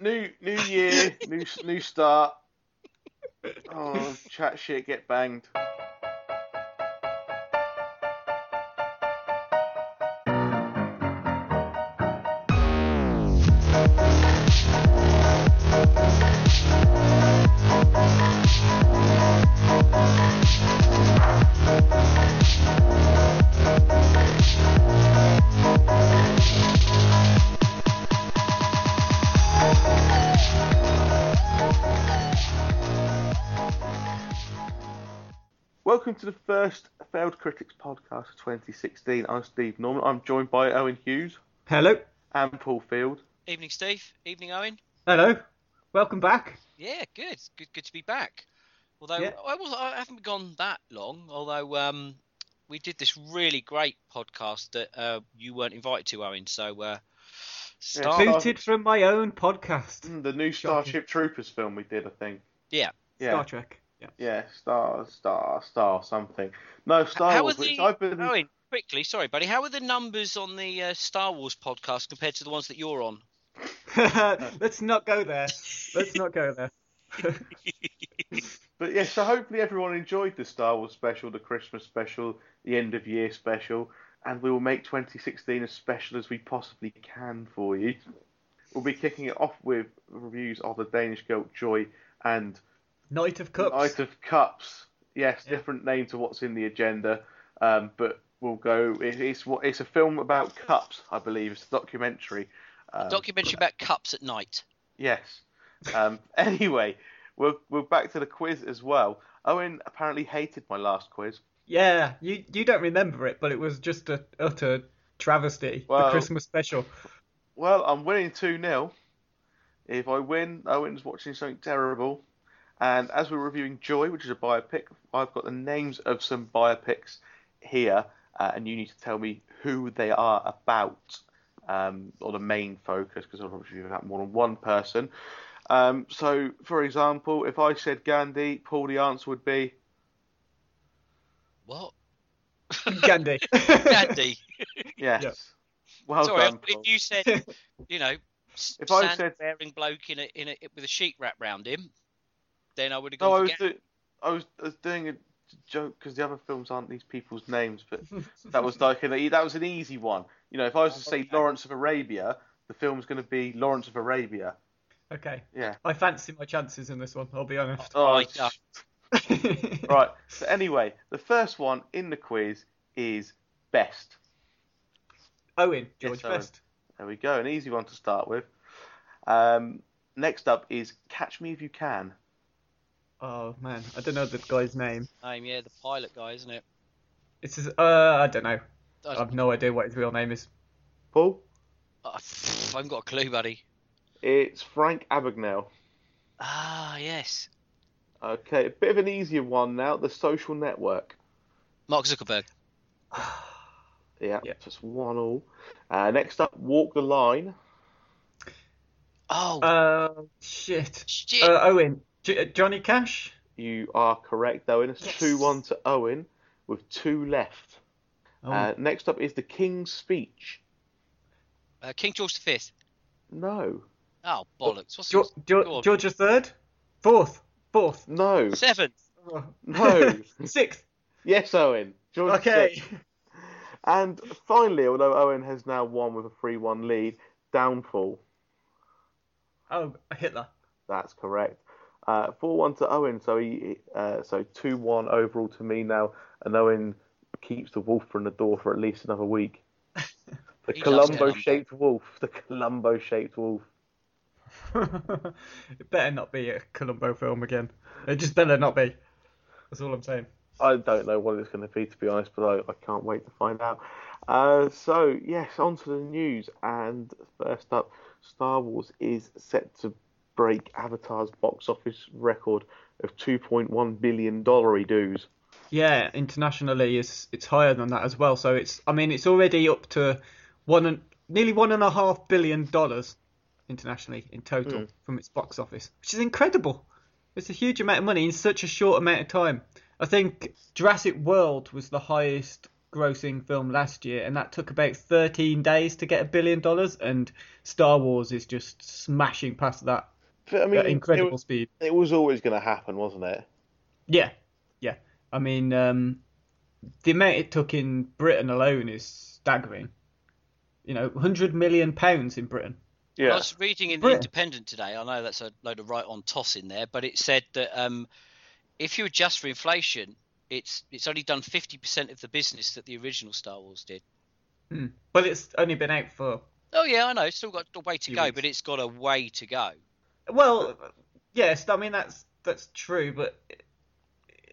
New new year, new new start. Oh, chat shit, get banged. Welcome to the first Failed Critics podcast of 2016. I'm Steve Norman. I'm joined by Owen Hughes Hello. and Paul Field. Evening, Steve. Evening, Owen. Hello. Welcome back. Yeah, good. Good, good to be back. Although Yeah. I, was, I haven't gone that long. Although um, we did this really great podcast that uh, you weren't invited to, Owen. So uh, start. Star- Booted from my own podcast. Mm, The new Shocking. Starship Troopers film we did, I think. Yeah. Yeah, Star Trek. Yeah. yeah, Star, Star, Star, something. No, Star how are Wars. the which I've been. Owen? Quickly, sorry, buddy. How are the numbers on the uh, Star Wars podcast compared to the ones that you're on? Let's not go there. Let's not go there. But yeah, so hopefully everyone enjoyed the Star Wars special, the Christmas special, the end of year special, and we will make 2016 as special as we possibly can for you. We'll be kicking it off with reviews of the Danish Girl Joy and Knight of Cups. Knight of Cups. Yes, Yeah. different name to what's in the agenda, um, but we'll go. It, it's what it's a film about cups, I believe. It's a documentary. Um, Documentary about cups at night. Yes. Um, anyway, we're we're back to the quiz as well. Owen apparently hated my last quiz. Yeah, you you don't remember it, but it was just a utter travesty. Well- the Christmas special. Well, I'm winning 2 0. If I win, Owen's watching something terrible. And as we're reviewing Joy, which is a biopic, I've got the names of some biopics here, uh, and you need to tell me who they are about, um, or the main focus, because obviously you have got more than one person. Um, so, for example, if I said Gandhi, Paul, the answer would be What? Gandhi. Gandhi. yes. Yeah. Well Sorry, done. if you said, you know, s- If I sand said- wearing bloke in a in a with a sheet wrapped round him, then I would have No, I gone. was, do- I was I was doing a joke because the other films aren't these people's names, but that was like an, e- that was an easy one. You know, if I was to say Lawrence of Arabia, the film's going to be Lawrence of Arabia. okay. Yeah. I fancy my chances in this one. I'll be honest. Oh, I don't. right. So anyway, the first one in the quiz is best. Owen, George Yes, Owen. Best. There we go, an easy one to start with. Um, next up is Catch Me If You Can. Oh man, I don't know the guy's name. Name, yeah, the pilot guy, isn't it? It's his, uh, I don't know. I, I have no idea what his real name is. Paul, I haven't got a clue, buddy. it's Frank Abagnale. Ah, yes. Okay, a bit of an easier one now. The Social Network. Mark Zuckerberg. Yeah, Yeah. just one all. Uh, next up, Walk the Line. Oh, Uh, shit. shit. Uh, Owen, J- uh, Johnny Cash. You are correct, Owen. It's Yes. 2 1 to Owen with two left. Oh, Uh, next up is The King's Speech. uh, King George V. No. Oh, bollocks. What's Jo- this? Jo- George the Third, fourth, fourth, No. Seventh. No. sixth. yes, Owen. George Okay. VI. And finally, although Owen has now won with a 3 1 lead, Downfall. Oh, Hitler. That's correct. Uh, Four one to Owen, so he uh, so two one overall to me now, and Owen keeps the wolf from the door for at least another week. The He loves Columbo Columbo. shaped wolf. The Columbo shaped wolf. it better not be a Columbo film again. It just better not be. That's all I'm saying. I don't know what it's going to be to be honest, but I, I can't wait to find out. Uh, so yes, on to the news. And first up, Star Wars is set to break Avatar's box office record of 2.1 billion dollar dues. Yeah, internationally it's it's higher than that as well. So it's I mean it's already up to one and nearly one and a half billion dollars internationally in total Mm. from its box office, which is incredible. It's a huge amount of money in such a short amount of time. I think Jurassic World was the highest grossing film last year, and that took about 13 days to get a billion dollars, and Star Wars is just smashing past that I mean, at incredible it, speed. it was always going to happen, wasn't it? Yeah, yeah. I mean, um, the amount it took in Britain alone is staggering. You know, 100 million pounds in Britain. Yeah. I was reading in the Brilliant. Independent today. I know that's a load of right on toss in there, but it said that um, if you adjust for inflation, it's it's only done fifty percent of the business that the original Star Wars did. Hmm. Well, it's only been out for Oh yeah, I know. It's still got a way to go, weeks. but it's got a way to go. Well, yes, I mean that's that's true, but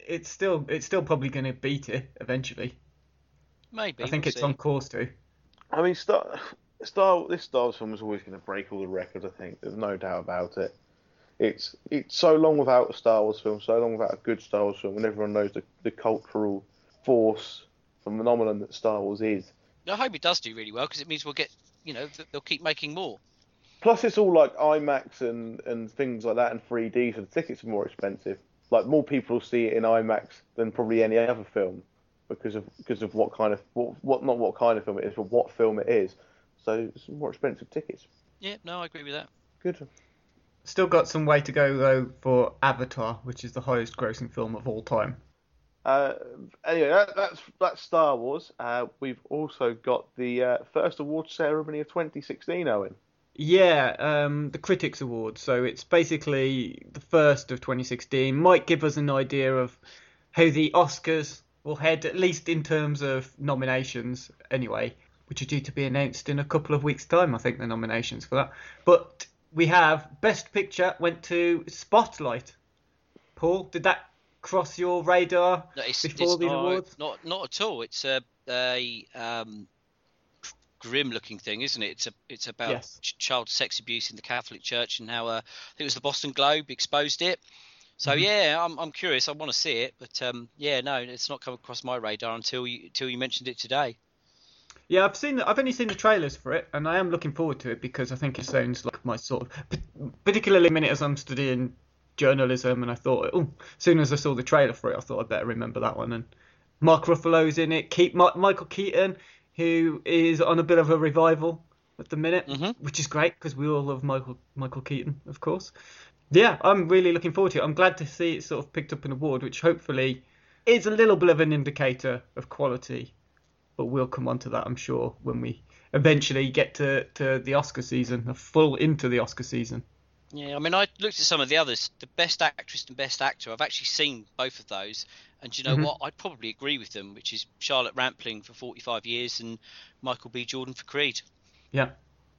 it's still it's still probably going to beat it eventually. Maybe. I think we'll it's see. on course to. I mean, Star, Star, this Star Wars film is always going to break all the records. I think there's no doubt about it. It's it's so long without a Star Wars film, so long without a good Star Wars film, and everyone knows the, the cultural force, the phenomenon that Star Wars is. I hope it does do really well because it means we'll get, you know, they'll keep making more. Plus, it's all like IMAX and, and things like that, and 3D, so the tickets are more expensive. Like more people will see it in IMAX than probably any other film because of because of what kind of what, what not what kind of film it is, but what film it is. So it's more expensive tickets. Yeah, no, I agree with that. Good. Still got some way to go though for Avatar, which is the highest grossing film of all time. Uh, anyway, that, that's that's Star Wars. Uh, we've also got the uh, first award ceremony of 2016, Owen. Yeah, um, the Critics Awards. So it's basically the first of 2016. Might give us an idea of how the Oscars will head, at least in terms of nominations, anyway, which are due to be announced in a couple of weeks' time. I think the nominations for that. But we have Best Picture went to Spotlight. Paul, did that cross your radar No, it's, before it's the not, awards? not not at all. It's a, a um, grim-looking thing, isn't it? It's a it's about Yes. ch- child sex abuse in the Catholic Church and how uh, I think it was the Boston Globe exposed it. So Mm-hmm. yeah, I'm I'm curious. I want to see it, but um, yeah, no, it's not come across my radar until you until you mentioned it today. Yeah, I've seen. I've only seen the trailers for it, and I am looking forward to it because I think it sounds like my sort of, particularly a minute as I'm studying journalism, and I thought, oh, as soon as I saw the trailer for it, I thought I'd better remember that one. And Mark Ruffalo's in it. Keep Michael Keaton, who is on a bit of a revival at the minute, Mhm. which is great because we all love Michael Michael Keaton, of course. Yeah, I'm really looking forward to it. I'm glad to see it sort of picked up an award, which hopefully is a little bit of an indicator of quality but we'll come on to that, I'm sure, when we eventually get to, to the Oscar season, a full into the Oscar season. Yeah, I mean, I looked at some of the others. The best actress and best actor. I've actually seen both of those, and you know Mhm. what? I'd probably agree with them, which is Charlotte Rampling for 45 years and Michael B. Jordan for Creed. Yeah.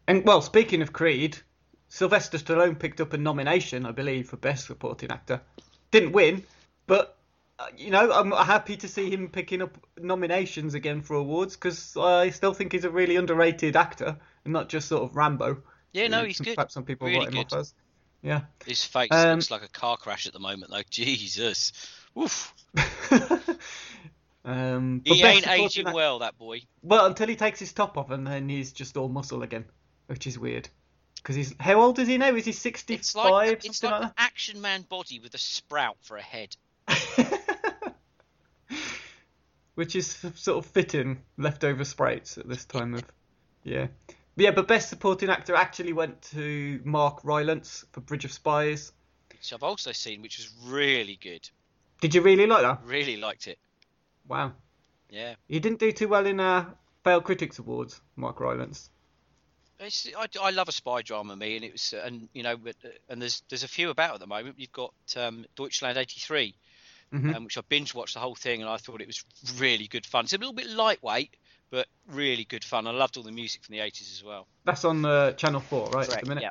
And well, speaking of Creed, Sylvester Stallone picked up a nomination, I believe, for Best Supporting Actor. Didn't win, but uh, you know, I'm happy to see him picking up nominations again for awards because I still think he's a really underrated actor and not just sort of Rambo. Yeah, no, he's good. Perhaps some people Really write him good. off as. Yeah. His face Um, looks like a car crash at the moment, though. Jesus. Oof. um, He Best ain't aging Ac- well, that boy. Well, until he takes his top off and then he's just all muscle again, which is weird. Because he's how old is he now? Is he sixty It's like it's like like an action man body with a sprout for a head. which is sort of fitting leftover sprites at this time of yeah. But yeah, but best supporting actor actually went to Mark Rylance for Bridge of Spies. Which I've also seen, which was really good. Did you really like that? Really liked it. Wow. Yeah. You didn't do too well in uh, Failed Critics Awards, Mark Rylance. It's, I, I love a spy drama, me, and it was, and you know, but, uh, and there's there's a few about at the moment. You've got um, Deutschland '83, Mhm. um, which I binge watched the whole thing, and I thought it was really good fun. It's a little bit lightweight, but really good fun. I loved all the music from the '80s as well. That's on uh, Channel 4, right? at Correct. the minute? Yeah.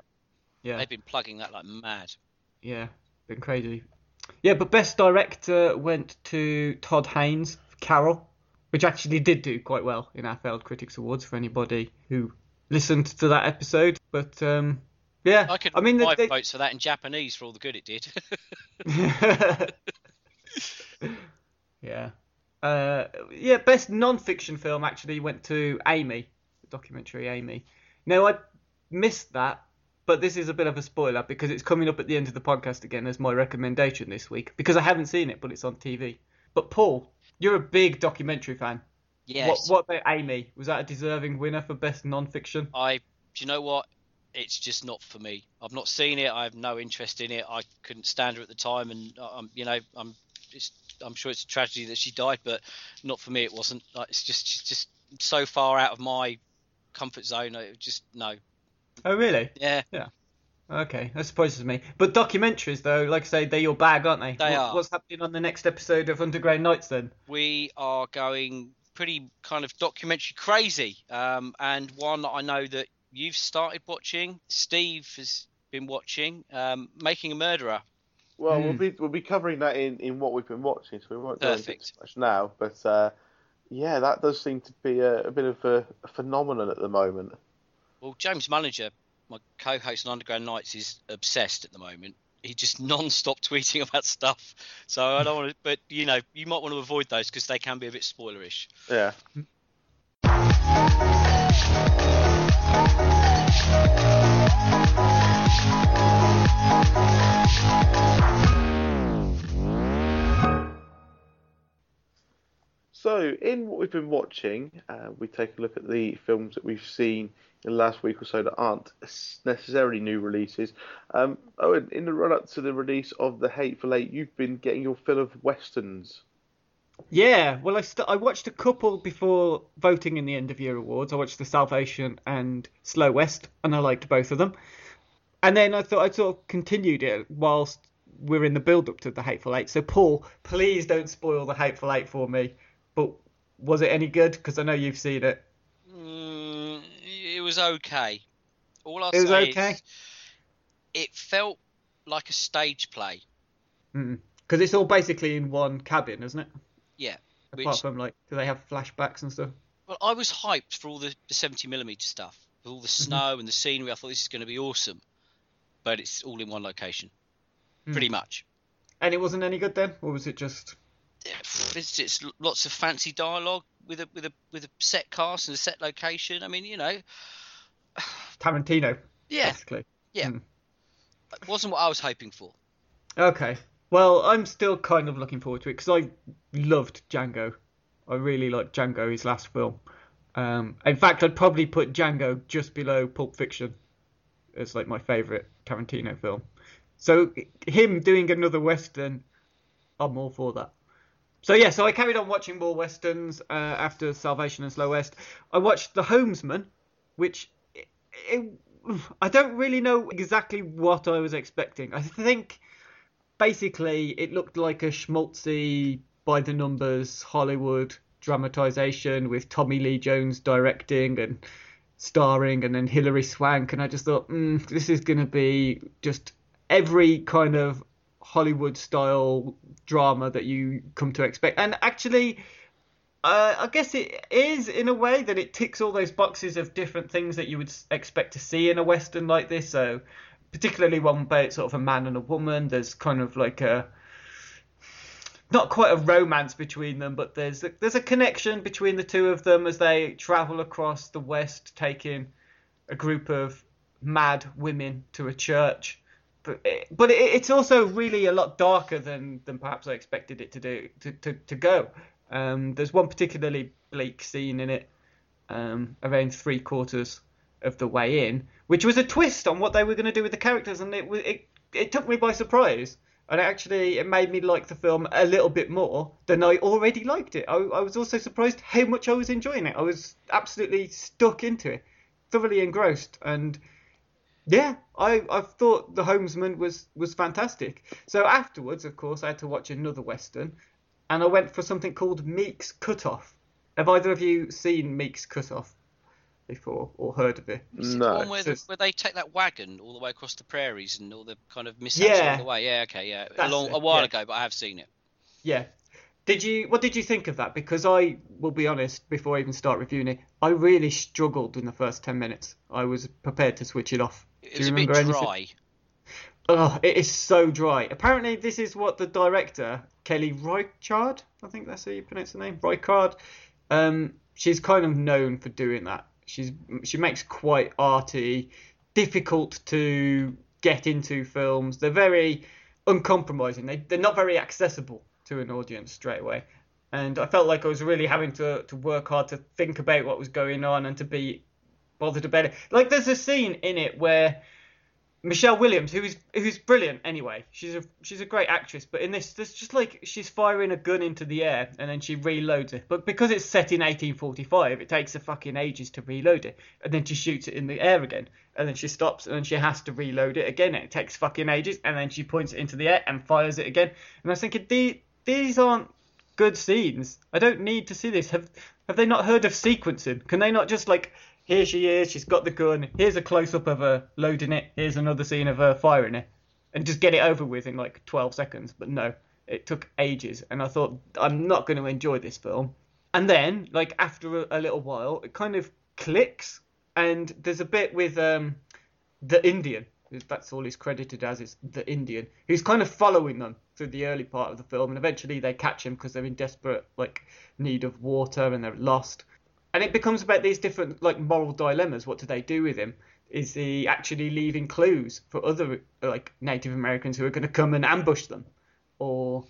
Yeah. They've been plugging that like mad. Yeah, been crazy. Yeah, but best director went to Todd Haynes, Carol. which actually did do quite well in our failed critics awards for anybody who listened to that episode. But um, yeah, I could I mean, five they, votes for that in Japanese for all the good it did. yeah. Uh, yeah, best non-fiction film actually went to Amy, the documentary Amy. Now I missed that, but this is a bit of a spoiler because it's coming up at the end of the podcast again as my recommendation this week because I haven't seen it, but it's on TV. But Paul, you're a big documentary fan. yes. What, what about Amy? Was that a deserving winner for best non-fiction? I, do you know what? It's just not for me. I've not seen it. I have no interest in it. I couldn't stand her at the time, and um, you know, I'm, it's, I'm sure it's a tragedy that she died, but not for me. It wasn't. Like, it's just, just so far out of my comfort zone. I just no. Oh really? Yeah, Yeah. Okay, that surprises me. But documentaries, though, like I say, they're your bag, aren't they? They What- are. What's happening on the next episode of Underground Nights then? we are going pretty kind of documentary crazy, um, and one that I know that you've started watching. Steve has been watching, um, Making a Murderer. Well, we'll Hmm. be we'll be covering that in, in what we've been watching, so we won't go into Perfect. too much now. But uh, yeah, that does seem to be a, a bit of a, a phenomenon at the moment. Well, James Manager, my co-host on Underground Nights, is obsessed at the moment. He just non-stop tweeting about stuff. So I don't want to, but you know, you might want to avoid those because they can be a bit spoilerish. Yeah. So, in what we've been watching, uh, we take a look at the films that we've seen in the last week or so that aren't necessarily new releases. Um, Owen, in the run up to the release of The Hateful Eight, you've been getting your fill of westerns. Yeah, well, I st- I watched a couple before voting in the end of year awards. I watched The Salvation and Slow West, and I liked both of them. And then I thought I'd sort of continued it whilst we're in the build up to The Hateful Eight. So, Paul, please don't spoil The Hateful Eight for me. But was it any good? Because I know you've seen it. Mm, it was okay. All I'll It was okay? it felt like a stage play. Because it's all basically in one cabin, isn't it? Yeah. Apart Which, from, like, do they have flashbacks and stuff? well, I was hyped for all the, the 70 millimeter stuff, with all the Mm-hmm. snow and the scenery. I thought this is going to be awesome, but it's all in one location, Hmm. pretty much. And it wasn't any good then? Or was it just. It's, it's lots of fancy dialogue with a with a with a set cast and a set location. I mean, you know, Tarantino, yeah, basically. yeah. Hmm. It wasn't what I was hoping for. Okay. Well, I'm still kind of looking forward to it because I loved Django. I really liked Django, his last film. Um, in fact, I'd probably put Django just below Pulp Fiction as like my favourite Tarantino film. So him doing another western, I'm all for that. So yeah, so I carried on watching more westerns uh, after Salvation and Slow West. I watched The Homesman, which it, it, I don't really know exactly what I was expecting. I think basically it looked like a schmaltzy by the numbers Hollywood dramatization with Tommy Lee Jones directing and starring and then Hilary Swank and I just thought mm, this is going to be just every kind of Hollywood style drama that you come to expect and actually uh, I guess it is in a way that it ticks all those boxes of different things that you would expect to see in a western like this. So, particularly one about sort of a man and a woman. There's kind of like a not quite a romance between them, but there's a, there's a connection between the two of them as they travel across the west, taking a group of mad women to a church. But it, but it, it's also really a lot darker than than perhaps I expected it to do to to, to go. Um, there's one particularly bleak scene in it, um, around three quarters of the way in, which was a twist on what they were going to do with the characters, and it it it took me by surprise. And actually, it made me like the film a little bit more than I already liked it. I, I was also surprised how much I was enjoying it. I was absolutely stuck into it, thoroughly engrossed, and yeah, I I thought The Homesman was was fantastic. So afterwards, of course, I had to watch another western, and I went for something called Meek's Cutoff. Have either of you seen Meek's Cutoff before or heard of it? Is it No. the one where, the, where they take that wagon all the way across the prairies and all the kind of mishaps Yeah. along the way? Yeah, okay, yeah. A long it, a while yeah. ago, but I have seen it. Yeah, Did you? What did you think of that? Because I will be honest, before I even start reviewing it, I really struggled in the first ten minutes. I was prepared to switch it off. It Do was you a bit dry. anything? Oh, it is so dry. Apparently, this is what the director, Kelly Reichardt, I think that's how you pronounce the name, Reichardt. Um, she's kind of known for doing that. She's she makes quite arty, difficult to get into films. They're very uncompromising. They they're not very accessible to an audience straight away. And I felt like I was really having to to work hard to think about what was going on and to be bothered about it. Like there's a scene in it where Michelle Williams, who is who's brilliant anyway, she's a she's a great actress. But in this, there's just like she's firing a gun into the air and then she reloads it. But because it's set in 1845, it takes her fucking ages to reload it, and then she shoots it in the air again, and then she stops and then she has to reload it again. And it takes fucking ages, and then she points it into the air and fires it again. And I was thinking, these these aren't good scenes. I don't need to see this. Have have they not heard of sequencing? Can they not just like here she is, she's got the gun, here's a close up of her loading it, here's another scene of her firing it, and just get it over with in like 12 seconds. But no, it took ages, and I thought I'm not going to enjoy this film. And then, like after a, a little while, it kind of clicks, and there's a bit with um the Indian. That's all he's credited as is the Indian, who's kind of following them through the early part of the film, and eventually they catch him because they're in desperate like need of water and they're lost and it becomes about these different like moral dilemmas. What do they do with him? Is he actually leaving clues for other like Native Americans who are going to come and ambush them, or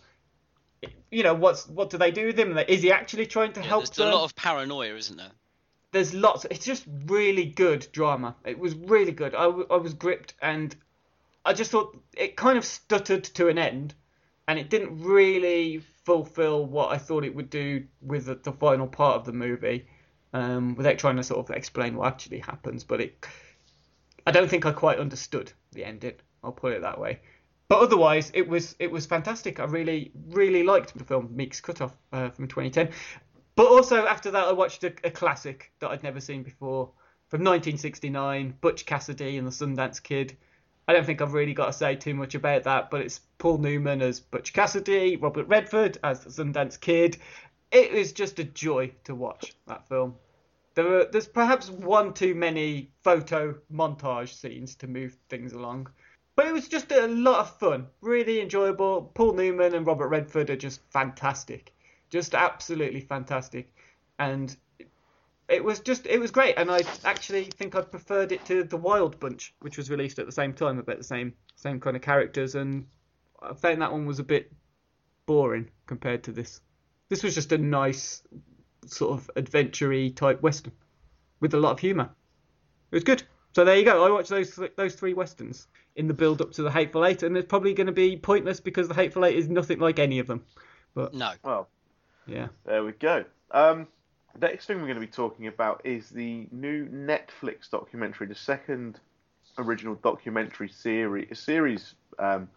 you know what's what do they do with him? Is he actually trying to Yeah, help there's them? a lot of paranoia, isn't there? There's lots. It's just really good drama. It was really good. I, w- I was gripped, and I just thought it kind of stuttered to an end, and it didn't really fulfill what I thought it would do with the, the final part of the movie um, without trying to sort of explain what actually happens. But it, I don't think I quite understood the ending. I'll put it that way. But otherwise, it was it was fantastic. I really really liked the film Meek's Cutoff uh, from 2010. But also after that, I watched a, a classic that I'd never seen before from 1969, Butch Cassidy and the Sundance Kid. I don't think I've really got to say too much about that, but it's Paul Newman as Butch Cassidy, Robert Redford as the Sundance Kid, it is just a joy to watch that film. There are, there's perhaps one too many photo montage scenes to move things along, but it was just a lot of fun, really enjoyable. Paul Newman and Robert Redford are just fantastic, just absolutely fantastic, and it was just it was great. And I actually think I preferred it to The Wild Bunch, which was released at the same time, about the same same kind of characters, and I found that one was a bit boring compared to this. This was just a nice sort of adventure type western with a lot of humour. It was good. So there you go. I watched those th- those three westerns in the build up to the Hateful Eight, and it's probably going to be pointless because the Hateful Eight is nothing like any of them. But No. Well, yeah, there we go. Um, next thing we're going to be talking about is the new Netflix documentary, the second original documentary series, a series, um,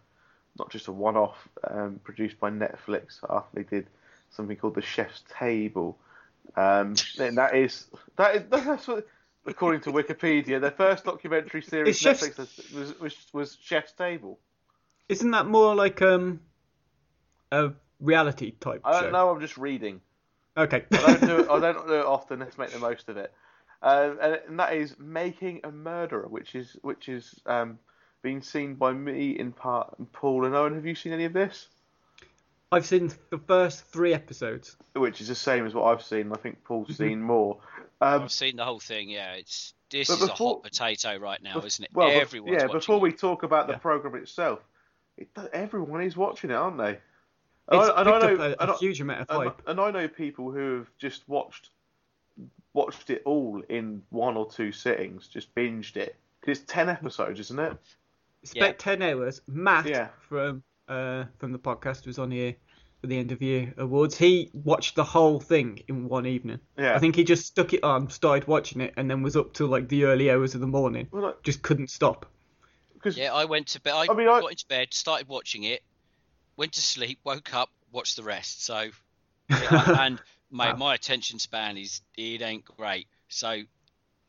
not just a one-off, um, produced by Netflix after they did something called The Chef's Table. Um, and that is that is that's what, according to Wikipedia, their first documentary series Chef's- Netflix was, was was Chef's Table. isn't that more like um a reality type I don't know. I'm just reading. Okay. I don't do it. I don't do it often. Let's make the most of it. Um, and, and that is making a murderer, which is which is um, being seen by me in part and Paul and Owen. Have you seen any of this? I've seen the first three episodes. Which is the same as what I've seen. I think Paul's seen more. Um, I've seen the whole thing. Yeah, it's this But is a hot potato right now, isn't it? well, bef- Everyone's yeah. watching Before it. we talk about the Yeah. program itself, it, everyone is watching it, aren't they? It's And I- and I know- a, and huge amount of and, hype. and I know people who have just watched watched it all in one or two sittings, just binged it. 'Cause it's ten episodes, isn't it? It's Yeah. ten hours. Matt Yeah. from uh from the podcast was on here for the end of year awards. He watched the whole thing in one evening. Yeah. I think he just stuck it on, started watching it, and then was up till like the early hours of the morning. Well, like, Just couldn't stop. because Yeah, I went to bed. I, I mean, I- got into bed, started watching it, went to sleep, woke up, watched the rest. So, yeah, and mate, Wow. my attention span is it ain't great. So,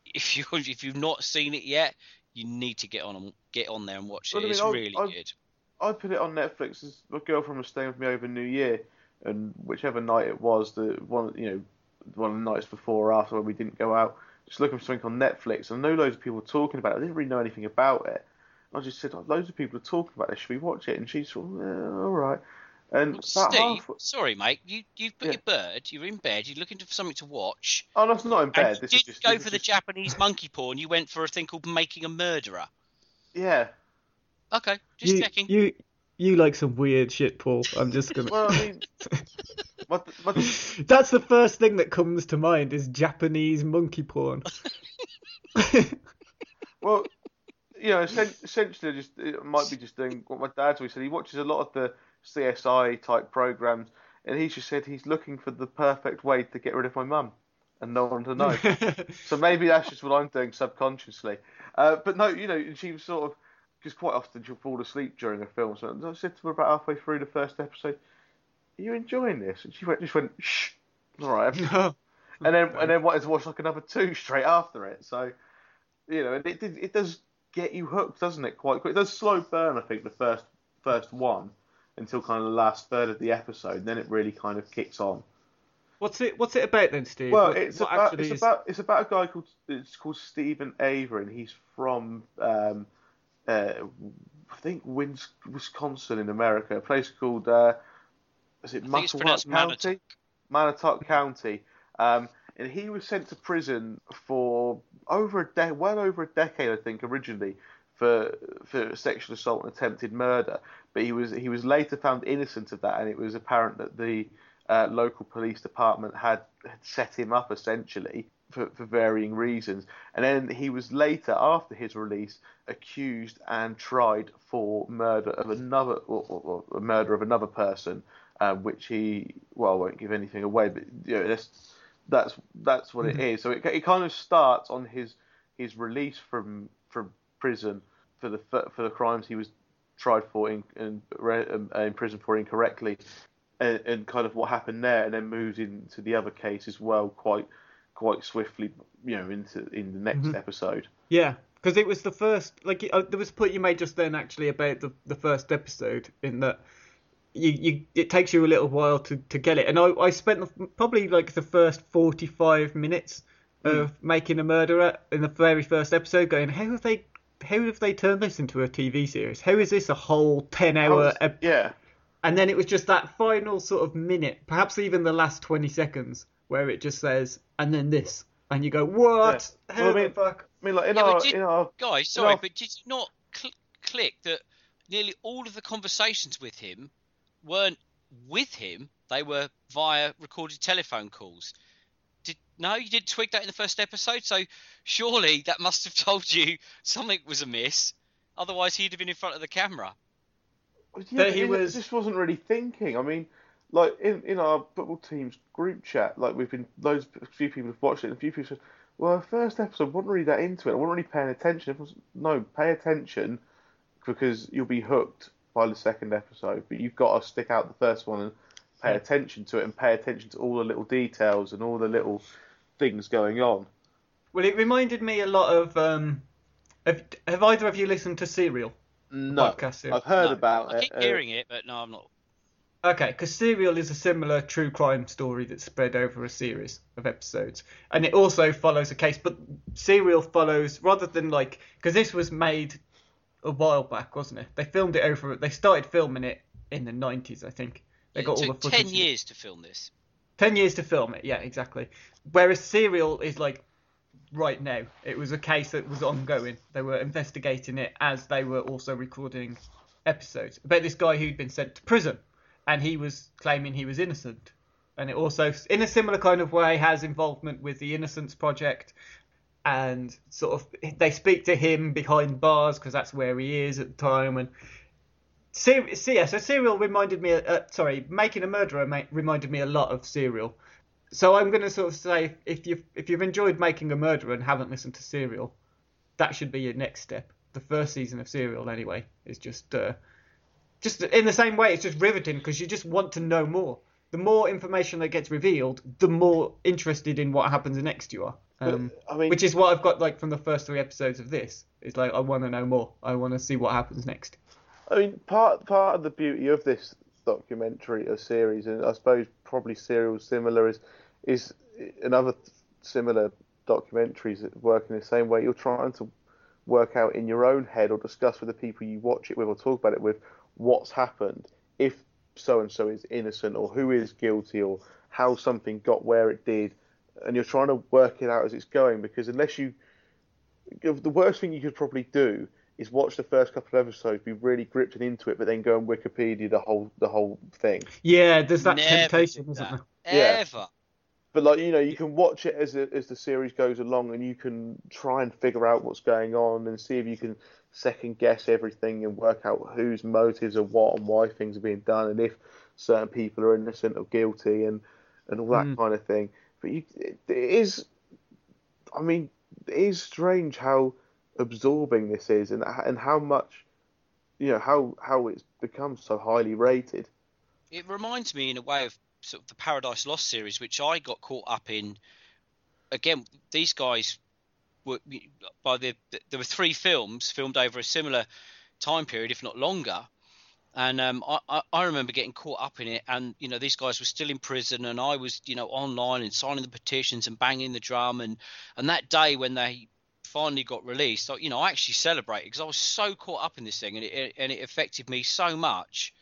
if you if you've not seen it yet, you need to get on and get on there and watch it. Well, I mean, it's I- really I- good. I put it on Netflix. As my girlfriend was staying with me over New Year, and whichever night it was, the one you know one of the nights before or after when we didn't go out, just looking for something on Netflix. And I know loads of people were talking about it. I didn't really know anything about it. I just said, oh, loads of people are talking about this. Should we watch it? And of, eh, all right. And Well, Steve, half... sorry, mate. You you've put Yeah. your bird. You're in bed. You're looking for something to watch. Oh, that's not in bed. and you didn't is just go this for is the just- Japanese monkey porn. You went for a thing called Making a Murderer. Yeah. Okay, just you, checking. You you like some weird shit, Paul. I'm just gonna. Well, I mean, my, my, That's the first thing that comes to mind is Japanese monkey porn. Well, you know, essentially, just it might be just doing what my dad's always said. He watches a lot of the CSI type programs, and he just said he's looking for the perfect way to get rid of my mum, and no one to know. so maybe that's just what I'm doing subconsciously. Uh, but no, you know, and she was sort of because quite often she'll fall asleep during a film. So I said to her about halfway through the first episode, "Are you enjoying this?" And she went, just went, "Shh, all right." and then and then wanted to watch like another two straight after it. So you know, it it, it does get you hooked, doesn't it? Quite quick. It does slow burn, I think, the first first one until kind of the last third of the episode. Then it really kind of kicks on. What's it? What's it about then, Steve? Well, What- it's what about it's is- about it's about a guy called it's called Steven Avery, and he's from um, uh, I think Wins- Wisconsin in America, a place called uh, is it Manitowoc County? Manitowoc County. Um, and he was sent to prison for over a de- well over a decade, I think, originally for for sexual assault and attempted murder. But he was he was later found innocent of that, and it was apparent that the uh, local police department had, had set him up essentially for, for varying reasons. And then he was later, after his release, accused and tried for murder of another or, or, or murder of another person, uh, which he well I won't give anything away, but you know, that's that's that's what it is. So it, it kind of starts on his his release from from prison for the for the crimes he was tried for in, in, in prison for incorrectly, and, and kind of what happened there, and then moves into the other case as well, quite quite swiftly, you know, into in the next episode. Yeah, because it was the first. Like uh, there was a point you made just then actually about the the first episode in that. You, you, it takes you a little while to, to get it, and I, I spent the, probably like the first forty five minutes of making a murderer in the very first episode, going, how have they, how have they turned this into a TV series? How is this a whole ten hour? ep- yeah, And then it was just that final sort of minute, perhaps even the last 20 seconds, where it just says, and then this. And you go, what? Yeah. How Well, I the mean- fuck? I mean, like in Yeah, but our did- in our Guys, sorry, No. but did you not cl- click that nearly all of the conversations with him weren't with him? They were via recorded telephone calls. Did no, you didn't twig that in the first episode. So surely that must have told you something was amiss. Otherwise, he'd have been in front of the camera. Yeah, That but he he was- just wasn't really thinking. I mean, like in, in our football team's group chat, like we've been loads, a few people have watched it, and a few people said, "Well, first episode wasn't really that into it. I wasn't really paying attention." Was, no, pay attention because you'll be hooked by the second episode. But you've got to stick out the first one and pay attention to it, and pay attention to all the little details and all the little things going on. Well, it reminded me a lot of. Um, have, have either of you listened to Serial? No, podcast series. I've heard No, about I it. keep uh, hearing it, but no, I'm not. Okay, because Serial is a similar true crime story that's spread over a series of episodes, and it also follows a case. But Serial follows rather than like because this was made a while back, wasn't it? They filmed it over. They started filming it in the nineties, I think. They got all the footage. ten years to film this. Ten years to film it, yeah, exactly. Whereas Serial is like right now. It was a case that was ongoing. They were investigating it as they were also recording episodes about this guy who'd been sent to prison, and he was claiming he was innocent. And it also, in a similar kind of way, has involvement with the Innocence Project, and sort of they speak to him behind bars because that's where he is at the time, and. Ser- yeah, so Serial reminded me. Uh, sorry, Making a Murderer ma- reminded me a lot of Serial. So I'm going to sort of say, if you've if you've enjoyed Making a Murderer and haven't listened to Serial, that should be your next step. The first season of Serial, anyway, is just uh, just in the same way. It's just riveting because you just want to know more. The more information that gets revealed, the more interested in what happens next you are. Um, I mean- which is what I've got like from the first three episodes of this. It's like I want to know more. I want to see what happens next. I mean, part part of the beauty of this documentary, or series, and I suppose probably serial similar is is another similar documentaries that work in the same way. You're trying to work out in your own head or discuss with the people you watch it with or talk about it with what's happened if so and so is innocent or who is guilty or how something got where it did and you're trying to work it out as it's going because unless you the worst thing you could probably do is watch the first couple of episodes, be really gripped and into it, but then go and Wikipedia the whole the whole thing. Yeah, there's that Never temptation, did isn't there? Ever. But like you know, you can watch it as the, as the series goes along, and you can try and figure out what's going on and see if you can second guess everything and work out whose motives are what and why things are being done, and if certain people are innocent or guilty, and and all that Mm. kind of thing. But you, it, it is, I mean, it is strange how absorbing this is, and and how much, you know, how how it's become so highly rated. It reminds me in a way of sort of the Paradise Lost series, which I got caught up in. Again, these guys were by the there were three films filmed over a similar time period, if not longer. And um, I, I, remember getting caught up in it, and you know these guys were still in prison, and I was you know online and signing the petitions and banging the drum, and and that day when they finally got released, I- you know I actually celebrated because I was so caught up in this thing, and it and it affected me so much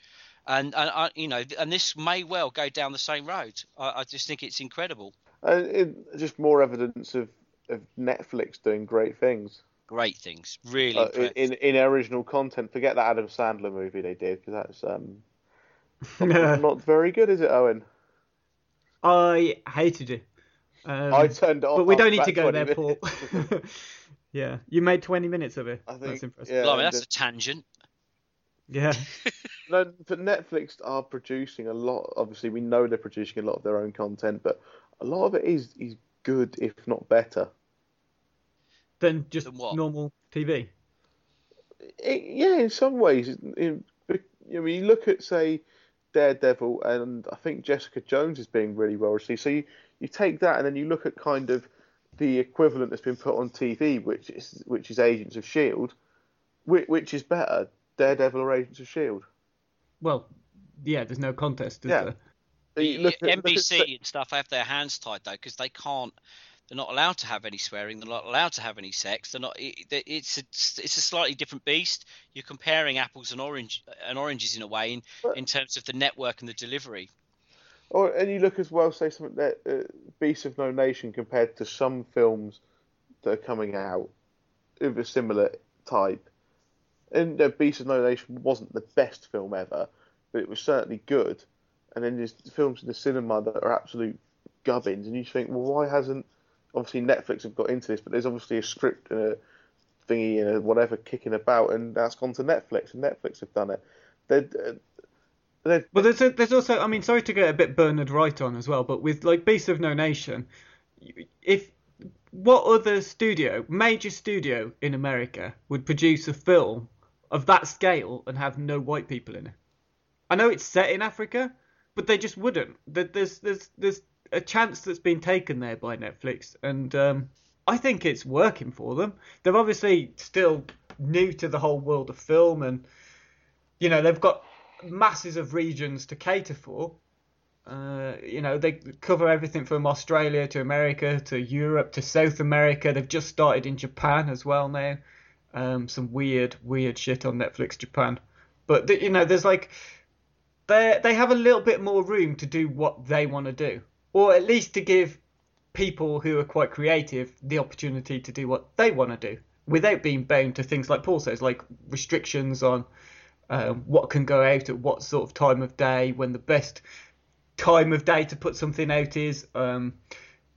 and and I, you know, and this may well go down the same road. I, I just think it's incredible. And it, just more evidence of, of Netflix doing great things. Great things, really. uh, in in original content. Forget that Adam Sandler movie they did because that's um, Yeah. not very good, is it, Owen? I hated it. Um, I turned it off. but we don't need to go about there, 20 Paul. yeah, you made 20 minutes of it. I think, That's impressive. yeah, Blimey, that's the- a tangent. Yeah. no, but Netflix are producing a lot. Obviously, we know they're producing a lot of their own content, but a lot of it is is good, if not better. Than just Then what? Eh, normal TV. It, yeah, in some ways, in, I mean, you look at say Daredevil, and I think Jessica Jones is being really well received. So you, you take that, and then you look at kind of the equivalent that's been put on TV, which is which is Agents of Shield, which, which is better, Daredevil or Agents of Shield. Well, yeah, there's no contest, is Yeah. there? Look at- look at- NBC and stuff have their hands tied though because they can't. They're not allowed to have any swearing. They're not allowed to have any sex. They're not. It, it's a, it's a slightly different beast. You're comparing apples and orange and oranges in a way in, But- in terms of the network and the delivery. Or and you look as well, say something that uh, Beasts of No Nation compared to some films that are coming out of a similar type. And uh, Beasts of No Nation wasn't the best film ever, but it was certainly good. And then there's films in the cinema that are absolute gubbins, and you think, well, why hasn't obviously Netflix have got into this, but there's obviously a script and a thingy and a whatever kicking about, and that's gone to Netflix, and Netflix have done it. They're, uh, Well, there's a, there's also, I mean, sorry to get a bit Bernard Wright on as well, but with like Beast of No Nation, if what other studio, major studio in America, would produce a film of that scale and have no white people in it? I know it's set in Africa, but they just wouldn't. There's there's there's a chance that's been taken there by Netflix, and um, I think it's working for them. They're obviously still new to the whole world of film, and you know they've got masses of regions to cater for. Uh, you know they cover everything from Australia to America to Europe to South America. They've just started in Japan as well now. Um, some weird weird shit on Netflix Japan, but th- you know there's like they they have a little bit more room to do what they want to do, or at least to give people who are quite creative the opportunity to do what they want to do without being bound to things like Paul says, like restrictions on um, what can go out at what sort of time of day, when the best time of day to put something out is. Um,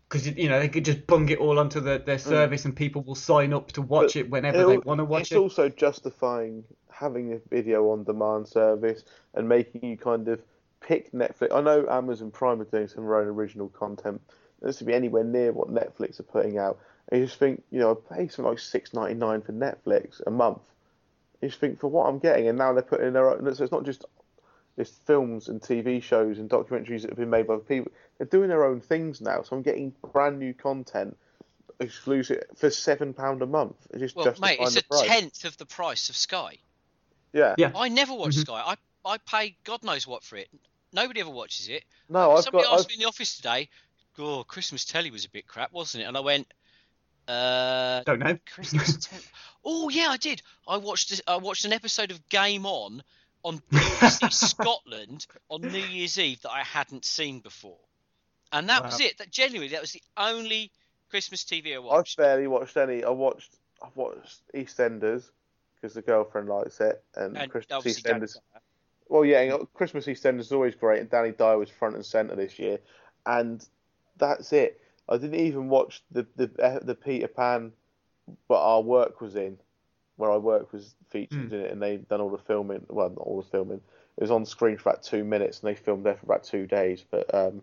because you know they could just bung it all onto the, their mm. service and people will sign up to watch But it whenever they want to watch it's it. It's also justifying having a video on demand service and making you kind of pick Netflix. I know Amazon Prime are doing some of their own original content. This to be anywhere near what Netflix are putting out. And you just think, you know, I pay something like six ninety nine for Netflix a month. You just think for what I'm getting, and now they're putting in their own. So it's not just it's films and TV shows and documentaries that have been made by people. They're doing their own things now. So I'm getting brand new content exclusive for seven pound a month. It's just Well, mate, it's the a price. tenth of the price of Sky. Yeah. Yeah. I never watch Mhm. Sky. I I pay God knows what for it. Nobody ever watches it. No, I've Somebody got. asked I've, me in the office today, "Oh, Christmas telly was a bit crap, wasn't it?" And I went, "Uh, Don't know. Christmas telly. oh yeah, I did. I watched. I watched an episode of Game On on BBC Scotland on New Year's Eve that I hadn't seen before, and that was it. That genuinely, that was the only Christmas TV I watched. I've barely watched any. I watched. I've watched EastEnders because the girlfriend likes it, and, and Christmas EastEnders. Well, yeah, Christmas EastEnders is always great, and Danny Dyer was front and center this year, and that's it. I didn't even watch the the the Peter Pan, but our work was in, where I work was featured Hmm. in it, and they done all the filming. Well, not all the filming. It was on screen for about two minutes, and they filmed there for about two days. But um,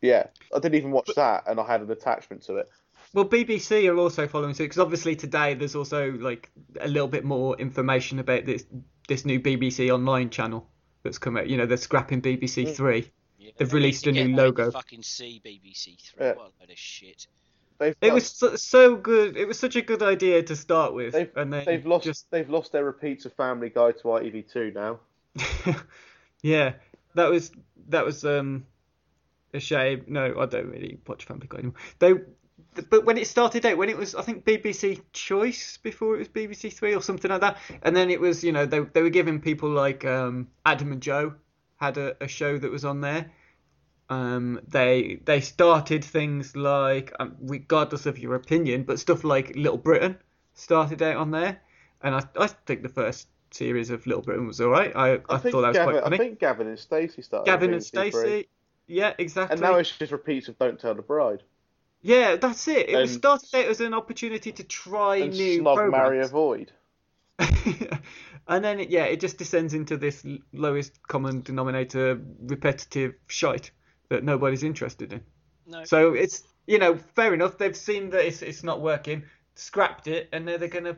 yeah, I didn't even watch that, and I had an attachment to it. Well, BBC are also following suit because obviously today there's also like a little bit more information about this this new BBC online channel that's come out. You know, they're scrapping BBC Three. Yeah, They've they released a new logo. Fucking see BBC Three. Yeah. What a load of shit. They've It done- was so, so good. It was such a good idea to start with, They've, and then they've lost just they've lost their repeats of Family Guy to ITV2 now. yeah, that was that was um a shame. No, I don't really watch Family Guy anymore. They, but when it started out, when it was I think BBC Choice before it was BBC Three or something like that, and then it was you know they they were giving people like um Adam and Joe had a, a show that was on there. Um, they they started things like um, regardless of your opinion, but stuff like Little Britain started out on there, and I I think the first series of Little Britain was all right. I, I, think thought that was Gavin, quite funny. I think Gavin and Stacey started. Gavin and Stacey. Yeah, exactly. And now it's just repeats of Don't Tell the Bride. Yeah, that's it. It was And- started out as an opportunity to try And new Snog Marry programs. Avoid. and then it, yeah, it just descends into this lowest common denominator, repetitive shite that nobody's interested in. No. So it's you know fair enough. They've seen that it's it's not working, scrapped it, and now they're gonna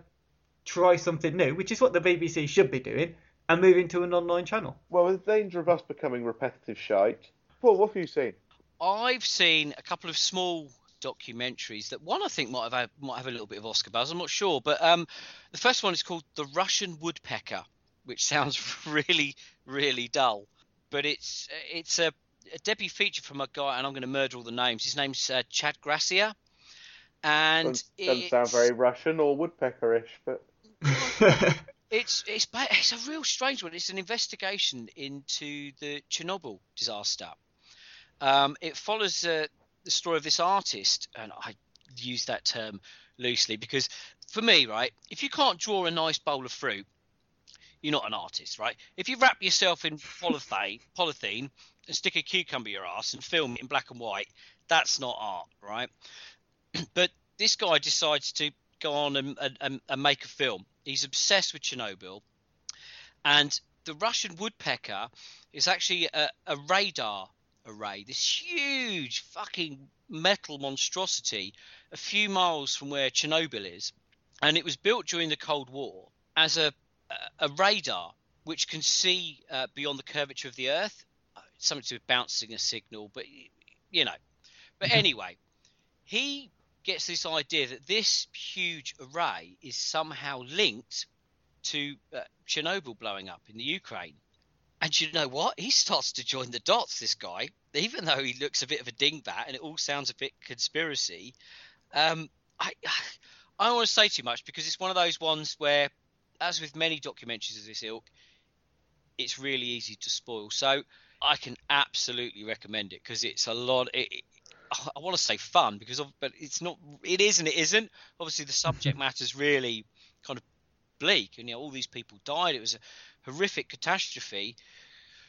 try something new, which is what the BBC should be doing, and move into an online channel. Well, with the danger of us becoming repetitive shite. Paul, what have you seen? I've seen a couple of small documentaries that one I think might have had, might have a little bit of Oscar buzz. I'm not sure, but um, the first one is called The Russian Woodpecker, which sounds really really dull, but it's it's a, a debut feature from a guy, and I'm going to murder all the names. His name's uh, Chad Gracia, and Doesn't, doesn't sound very Russian or woodpeckerish, but It's it's it's a real strange one. It's an investigation into the Chernobyl disaster. Um, it follows uh, the story of this artist, and I use that term loosely because for me, right, if you can't draw a nice bowl of fruit, you're not an artist, right? If you wrap yourself in polythene, polythene and stick a cucumber your ass and film it in black and white, that's not art, right? but this guy decides to go on and, and, and make a film. He's obsessed with Chernobyl, and the Russian woodpecker is actually a, a radar array. This huge fucking metal monstrosity, a few miles from where Chernobyl is, and it was built during the Cold War as a a, radar which can see uh, beyond the curvature of the Earth. Something to do with bouncing a signal, but you know. But anyway, he gets this idea that this huge array is somehow linked to uh, Chernobyl blowing up in the Ukraine. And you know what? He starts to join the dots, this guy, even though he looks a bit of a dingbat and it all sounds a bit conspiracy. Um, I, I don't want to say too much because it's one of those ones where, as with many documentaries of this ilk, it's really easy to spoil. So I can absolutely recommend it because it's a lot. It, it, I want to say fun because, of, but it's not. It is and it isn't. Obviously, the subject matter is really kind of bleak, and you know, all these people died. It was a horrific catastrophe.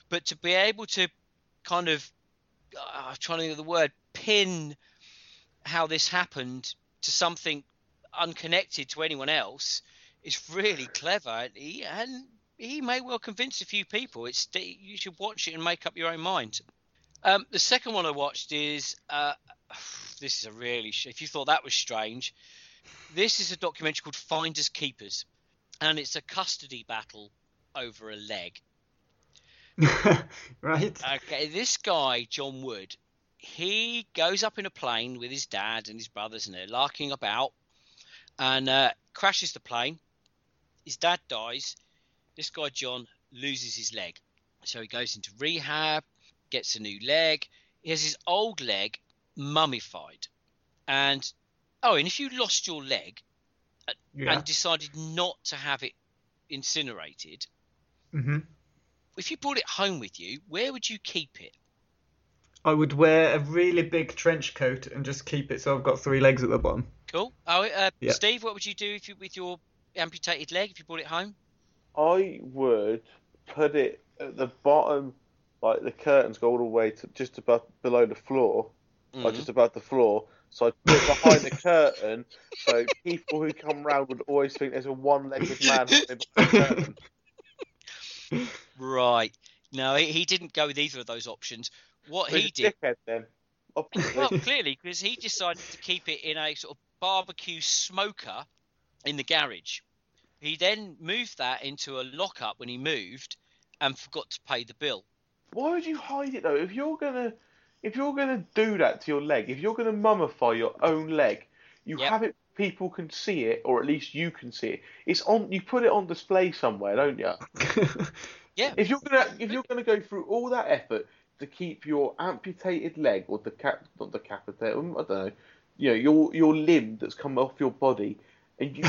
But to be able to kind of, uh, I'm trying to think of the word, pin how this happened to something unconnected to anyone else is really clever. And he, may well convince a few people. It's you should watch it and make up your own mind. Um, the second one I watched is uh, this is a really if you thought that was strange, this is a documentary called Finders Keepers, and it's a custody battle over a leg. right. Okay, this guy John Wood, he goes up in a plane with his dad and his brothers, and they're larking about, and uh, crashes the plane. His dad dies. This guy John loses his leg. So he goes into rehab, gets a new leg. He has his old leg mummified. And oh, and if you lost your leg uh, Yeah. and decided not to have it incinerated, hmm if you brought it home with you, where would you keep it? I would wear a really big trench coat and just keep it so I've got three legs at the bottom. Cool. Oh, uh, Yeah. Steve, what would you do if you, with your amputated leg if you brought it home? I would put it at the bottom, like the curtains go all the way to just above below the floor, like Mhm. just above the floor. So I put it behind the curtain, so people who come round would always think there's a one-legged man behind the curtain. Right. No, he, he didn't go with either of those options. What he did, dickhead then. Well, clearly, because he decided to keep it in a sort of barbecue smoker in the garage. He then moved that into a lockup when he moved, and forgot to pay the bill. Why would you hide it though? If you're gonna, if you're gonna do that to your leg, if you're gonna mummify your own leg, you Yep. have it. People can see it, or at least you can see it. It's on. You put it on display somewhere, don't you? Yeah. If you're gonna, if you're gonna go through all that effort to keep your amputated leg or decap, not decapitated, I don't know, you know, your your limb that's come off your body, and you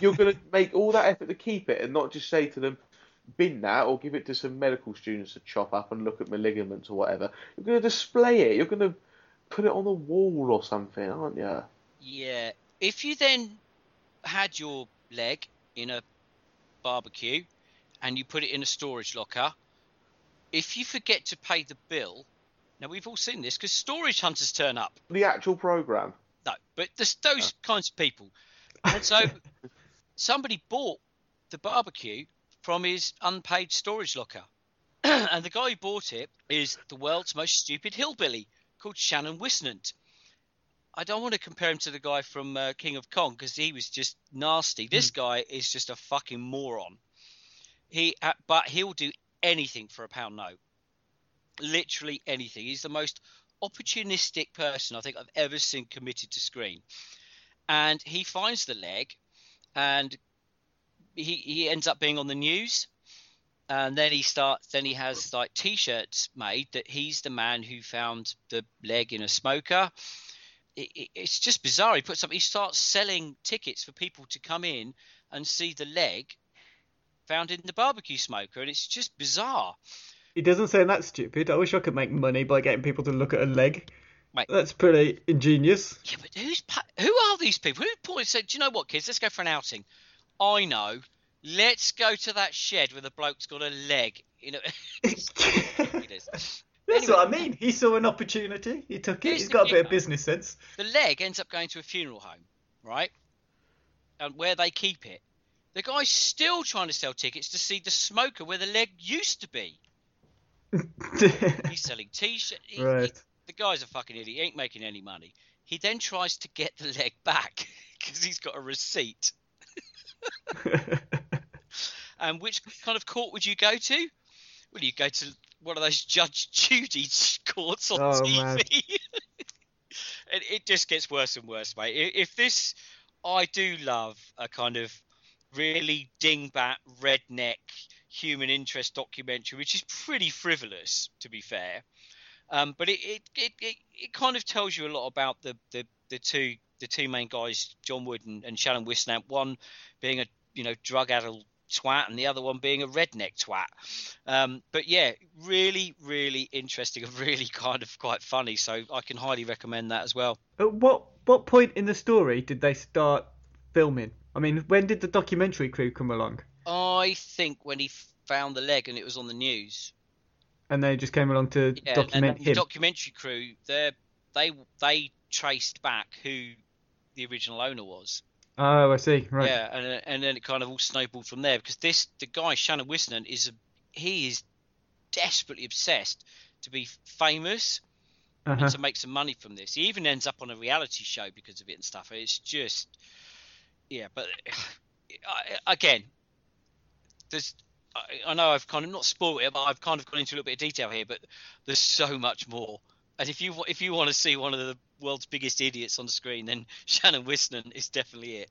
you're gonna make all that effort to keep it, and not just say to them, bin that or give it to some medical students to chop up and look at my ligaments or whatever. You're going to display it. You're going to put it on the wall or something, aren't you? Yeah. If you then had your leg in a barbecue and you put it in a storage locker, if you forget to pay the bill, now we've all seen this because storage hunters turn up. The actual program. No, but there's those kinds of people. And so somebody bought the barbecue from his unpaid storage locker. and the guy who bought it is the world's most stupid hillbilly called Shannon Whisnant. I don't want to compare him to the guy from uh, King of Kong because he was just nasty. This guy is just a fucking moron. He, uh, but he'll do anything for a pound note. Literally anything. He's the most opportunistic person I think I've ever seen committed to screen. And he finds the leg, and he he ends up being on the news. And then he starts. Then he has like T-shirts made that he's the man who found the leg in a smoker. It, it, it's just bizarre. He puts up. He starts selling tickets for people to come in and see the leg found in the barbecue smoker, and it's just bizarre. He doesn't sound that stupid. I wish I could make money by getting people to look at a leg. That's pretty ingenious. Yeah, but who's who are these people? Who point said, "Do you know what, kids? Let's go for an outing." I know. Let's go to that shed where the bloke's got a leg. You know. That's Anyway. what I mean. He saw an opportunity. He took it. He's got a bit of business sense. the leg ends up going to a funeral home, right? And where they keep it, the guy's still trying to sell tickets to see the smoker where the leg used to be. He's selling t-shirts. Right. The guy's a fucking idiot. He ain't making any money. He then tries to get the leg back because he's got a receipt. And which kind of court would you go to? Well, you go to one of those Judge Judy courts on Oh, TV. and it just gets worse and worse, mate. If this, I do love a kind of really dingbat, redneck human interest documentary, which is pretty frivolous, to be fair. Um, but it, it, it, it, it kind of tells you a lot about the, the, the two the two main guys, John Wood and, and Shannon Whisnant. One being a you know drug addled twat, and the other one being a redneck twat. Um, but yeah, really, really interesting and really kind of quite funny. So I can highly recommend that as well. At what what point in the story did they start filming? I mean, when did the documentary crew come along? I think when he found the leg and it was on the news, And they just came along to yeah, document and the documentary crew, they they they traced back who the original owner was. oh, I see. Right. Yeah, and and then it kind of all snowballed from there because this the guy Shannon Whisnant is a he is desperately obsessed to be famous Uh-huh. and to make some money from this. He even ends up on a reality show because of it and stuff. It's just yeah, but again, there's I, I know I've kind of not spoiled it, but I've kind of gone into a little bit of detail here. But there's so much more. And if you if you want to see one of the world's biggest idiots on the screen, then Shannon Whisnant is definitely it.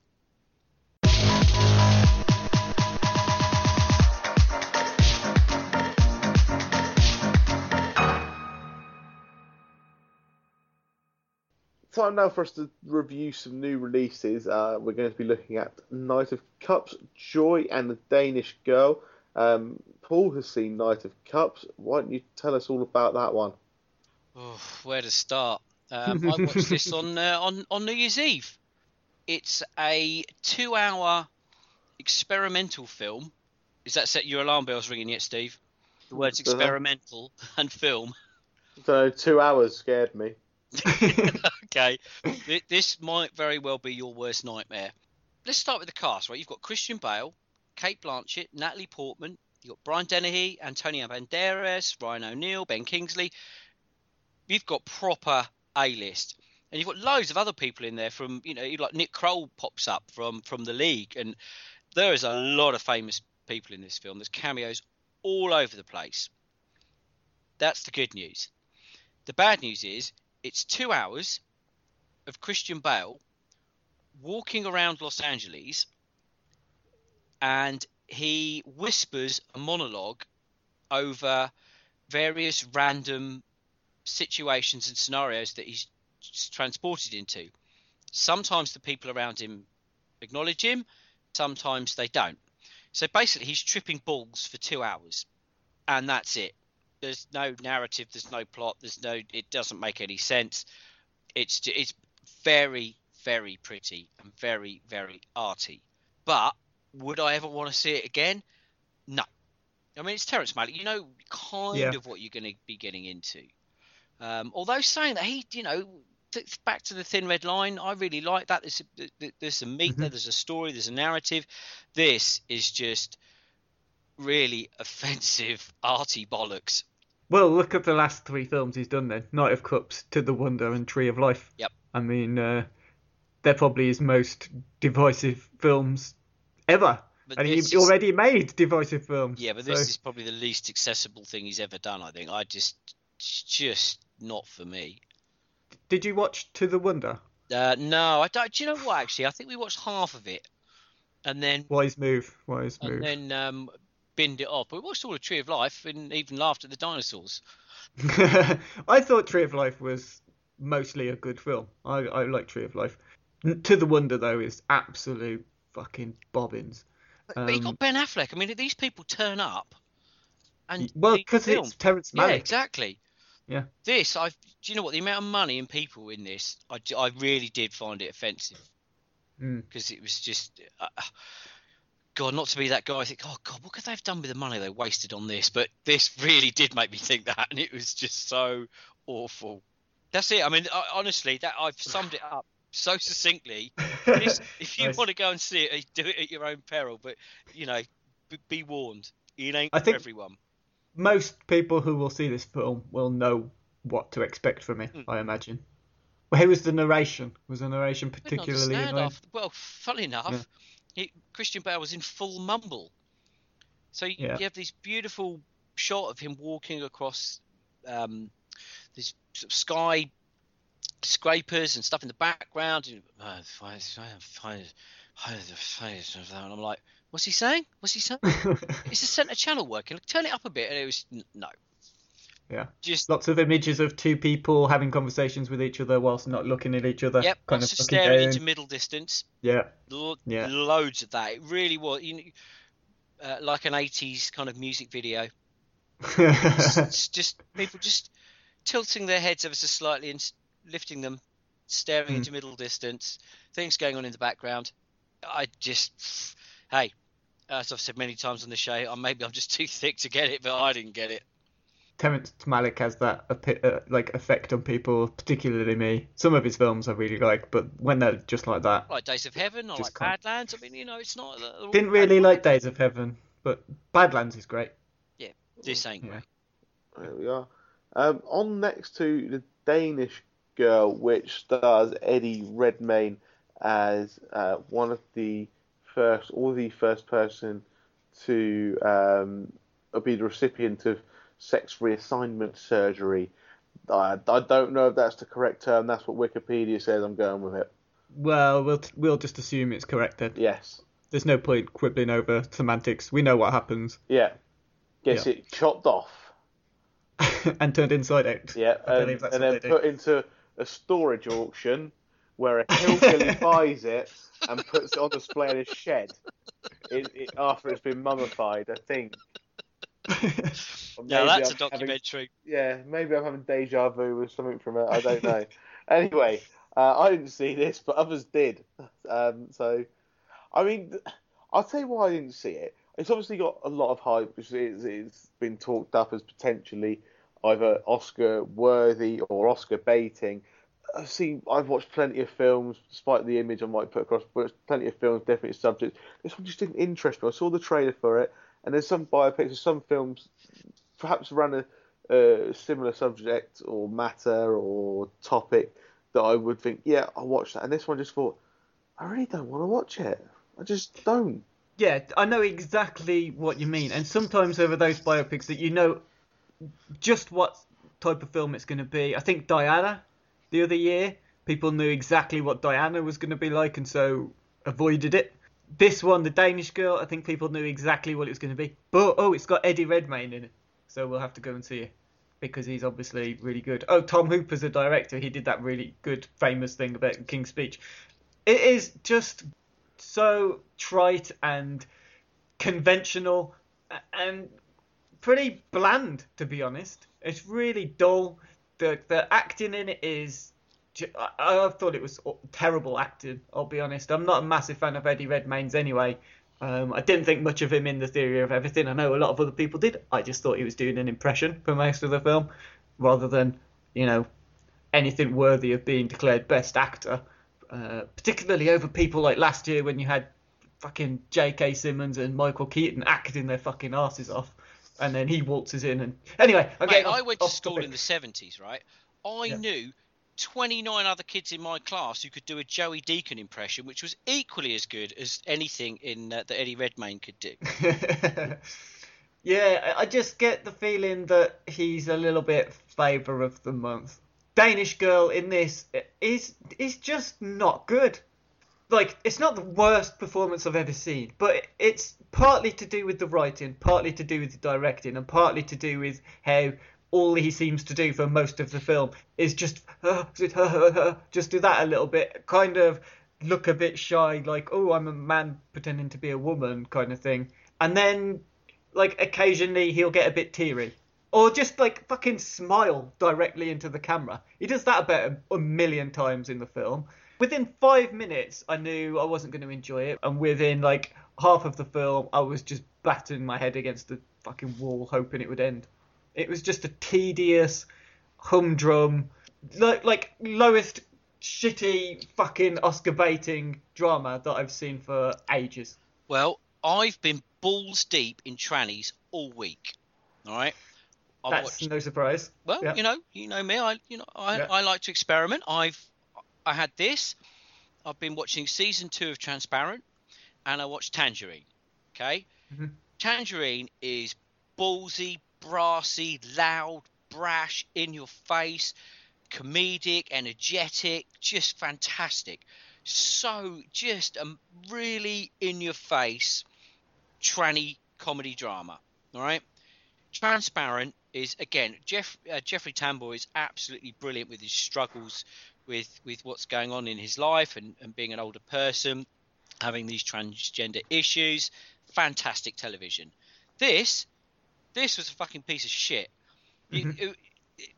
time now for us to review some new releases. Uh, we're going to be looking at Knight of Cups, Joy, and The Danish Girl. Um, Paul has seen Knight of Cups. Why don't you tell us all about that one? Oh, where to start? Um, I watched this on uh, on on New Year's Eve. It's a two-hour experimental film. Is that set your alarm bells ringing yet, Steve? The words Uh-huh. experimental and film. So two hours scared me. okay, this might very well be your worst nightmare. Let's start with the cast, right? You've got Christian Bale, Cate Blanchett, Natalie Portman. You've got Brian Dennehy, Antonio Banderas, Ryan O'Neal, Ben Kingsley. You've got proper A-list, and you've got loads of other people in there. From you know, like Nick Kroll pops up from from the league, and there is a lot of famous people in this film. There's cameos all over the place. That's the good news. The bad news is it's two hours of Christian Bale walking around Los Angeles and he whispers a monologue over various random situations and scenarios that he's transported into. Sometimes the people around him acknowledge him, sometimes they don't. So basically, he's tripping balls for two hours, and that's it. There's no narrative, there's no plot, there's no. It doesn't make any sense. It's it's very very pretty and very very arty. But would I ever want to see it again? No. I mean, it's Terrence Malick. You know kind Yeah. of what you're going to be getting into. Um, although saying that he, you know, th- back to the thin red line, I really like that. There's th- th- there's some meat there. There's a story. There's a narrative. This is just really offensive, arty bollocks. Well, look at the last three films he's done then: Knight of Cups, To the Wonder, and Tree of Life. Yep. I mean, uh, they're probably his most divisive films ever. But and he is- already made divisive films. Yeah, but so- this is probably the least accessible thing he's ever done. I think. I just, just not for me. Did you watch To the Wonder? Uh, no, I don't. Do you know what? Actually, I think we watched half of it, and then Wise move. Wise move. and then um, binned it off. But we watched all of Tree of Life and even laughed at the dinosaurs. I thought Tree of Life was mostly a good film. I, I like Tree of Life. To the Wonder though is absolute fucking bobbins. But, but you Um, got Ben Affleck. I mean, these people turn up, and Well, because it's Terrence Malick. Yeah, exactly. Yeah. This, I. Do you know what? The amount of money and people in this, I, I really did find it offensive Mm. because it was just. Uh, God, not to be that guy. I think, oh God, what could they have done with the money they wasted on this? But this really did make me think that, and it was just so awful. That's it. I mean, I, honestly, that I've summed it up so succinctly. If you Nice. want to go and see it, do it at your own peril. But you know, be warned, it ain't I for everyone. Most people who will see this film will know what to expect from it. Hmm. I imagine. Well, how was the narration? Was the narration particularly half- Well, funny enough, it, Christian Bale was in full mumble. So you, Yeah. you have this beautiful shot of him walking across um, this sort of sky scrapers and stuff in the background. And, uh, fine- fine- fine- fine- fine- and I'm like, what's he saying? What's he saying? Is the centre channel working? Turn it up a bit. And it was no, yeah. just Lots of images of two people having conversations with each other whilst not looking at each other. yep, kind lots of of staring into middle distance. Yeah. Lo- Yeah. loads of that. It really was, you know, uh, like an '80s kind of music video. It's, it's just people just tilting their heads ever so slightly and lifting them, staring Hmm. into middle distance. Things going on in the background. I just, hey, as I've said many times on the show, maybe I'm just too thick to get it, but I didn't get it. Terrence Malick has that uh, like effect on people, particularly me. Some of his films I really like, but when they're just like that, like Days of Heaven, I Just like can't- Badlands. I mean, you know, it's not. they're didn't bad. really like Days of Heaven, but Badlands is great. Yeah, this ain't Yeah. great. There we are. Um, on next to the Danish Girl, which stars Eddie Redmayne as uh, one of the first, or the first person to um, be the recipient of sex reassignment surgery. I, I don't know if that's the correct term. That's what Wikipedia says. I'm going with it. Well, we'll we'll just assume it's correct then. Yes. There's no point quibbling over semantics. We know what happens, Yeah. Gets Yeah. it chopped off. and turned inside out. Yeah, I and, believe that's and then put into a storage auction where a hillbilly buys it and puts it on display in his shed it, it, after it's been mummified. I think. Yeah, that's a I'm having- documentary. yeah, maybe I'm having deja vu with something from it. I don't know. anyway, uh, I didn't see this, but others did. Um, so, I mean, I'll tell you why I didn't see it. It's obviously got a lot of hype, which is, it's been talked up as potentially either Oscar worthy or Oscar baiting. I've seen, I've watched plenty of films, despite the image I might put across, but plenty of films, definitely subjects. This one just didn't interest me. I saw the trailer for it, and there's some biopics or some films perhaps run a, a similar subject or matter or topic that I would think, yeah, I'll watch that. And this one just thought, I really don't want to watch it. I just don't. Yeah, I know exactly what you mean. And sometimes over those biopics that you know just what type of film it's going to be. I think Diana the other year, people knew exactly what Diana was going to be like and so avoided it. This one, The Danish Girl, I think people knew exactly what it was going to be. But, oh, it's got Eddie Redmayne in it. So we'll have to go and see it because he's obviously really good. Oh, Tom Hooper's the director. He did that really good, famous thing about King's Speech. It is just so trite and conventional and pretty bland, to be honest. It's really dull. The the acting in it is. I, I thought it was terrible acting. I'll be honest. I'm not a massive fan of Eddie Redmayne's anyway. Um, I didn't think much of him in the Theory of Everything. I know a lot of other people did. I just thought he was doing an impression for most of the film, rather than you know anything worthy of being declared best actor. Uh, particularly over people like last year when you had fucking J.K. Simmons and Michael Keaton acting their fucking asses off, and then he waltzes in and anyway. Okay, Mate, I went to school in the 70s, right? I Yeah. knew 29 other kids in my class who could do a Joey Deacon impression, which was equally as good as anything in uh, that Eddie Redmayne could do. yeah, I I just get the feeling that he's a little bit favour of the month. Danish girl in this is is just not good. Like it's not the worst performance I've ever seen, but it's partly to do with the writing, partly to do with the directing, and partly to do with how all he seems to do for most of the film is just just do that a little bit, kind of look a bit shy, like oh I'm a man pretending to be a woman kind of thing, and then like occasionally he'll get a bit teary or just like fucking smile directly into the camera. He does that about a, a million times in the film. Within five minutes, I knew I wasn't going to enjoy it, and within like half of the film, I was just battering my head against the fucking wall, hoping it would end. It was just a tedious, humdrum, like like lowest shitty fucking Oscar baiting drama that I've seen for ages. Well, I've been balls deep in trannies all week. All right. I've That's watched no surprise. Well, Yeah. you know, you know me. I, you know, I, Yeah. I like to experiment. I've, I had this. I've been watching season two of Transparent, and I watched Tangerine. Okay, Mhm. Tangerine is ballsy, brassy, loud, brash, in your face, comedic, energetic, just fantastic. So just a really in your face, tranny comedy drama. All right. Transparent is again Jeff uh, Jeffrey Tambor is absolutely brilliant with his struggles with with what's going on in his life and, and being an older person, having these transgender issues. Fantastic television. This this was a fucking piece of shit. Mhm. it- it-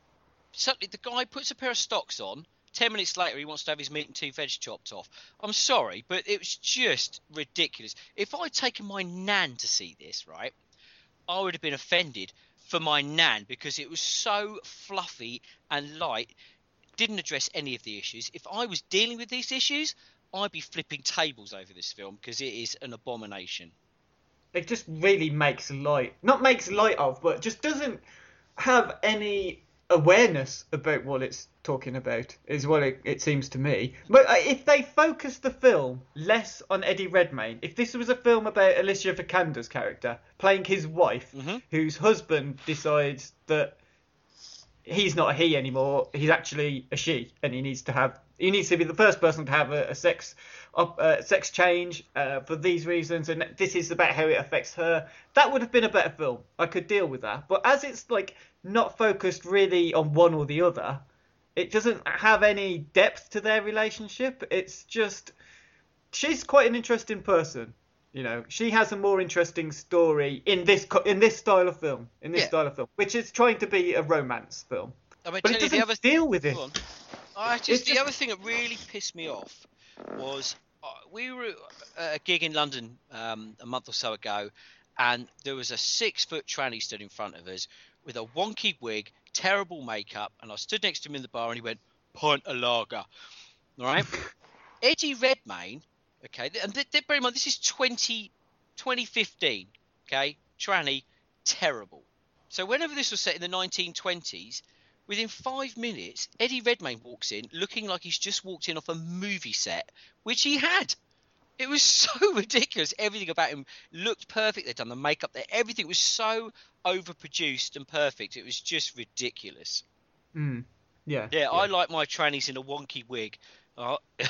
suddenly the guy puts a pair of stocks on. Ten minutes later, he wants to have his meat and two veg chopped off. I'm sorry, but it was just ridiculous. If I'd taken my nan to see this, right, I would have been offended for my nan because it was so fluffy and light, didn't address any of the issues. If I was dealing with these issues, I'd be flipping tables over this film because it is an abomination. it just really makes light not makes light of but just doesn't have any awareness about what it's talking about is what it, it seems to me but uh, if they focus the film less on eddie redmayne if this was a film about alicia vikander's character playing his wife Mhm. whose husband decides that he's not a he anymore. He's actually a she, and he needs to have he needs to be the first person to have a, a sex uh, sex change uh, for these reasons, and this is about how it affects her. That would have been a better film. I could deal with that. But as it's like not focused really on one or the other, It doesn't have any depth to their relationship. It's just she's quite an interesting person. You know, she has a more interesting story in this co- in this style of film, in this Yeah. style of film, which is trying to be a romance film, I mean, but it doesn't the other deal with it. I just It's the just- other thing that really pissed me off was uh, we were at a gig in London um, a month or so ago, and there was a six foot tranny stood in front of us with a wonky wig, terrible makeup, and I stood next to him in the bar, and he went pint a lager, all right. Eddie Redmayne, okay, and th- th- bear in mind this is 20, 2015, okay, tranny, terrible. So whenever this was set in the 1920s, within five minutes, Eddie Redmayne walks in looking like he's just walked in off a movie set, which he had. It was so ridiculous. Everything about him looked perfect. They'd done the makeup there. Everything was so overproduced and perfect. It was just ridiculous. Mm. Yeah. Yeah, I like my trannies in a wonky wig. Oh.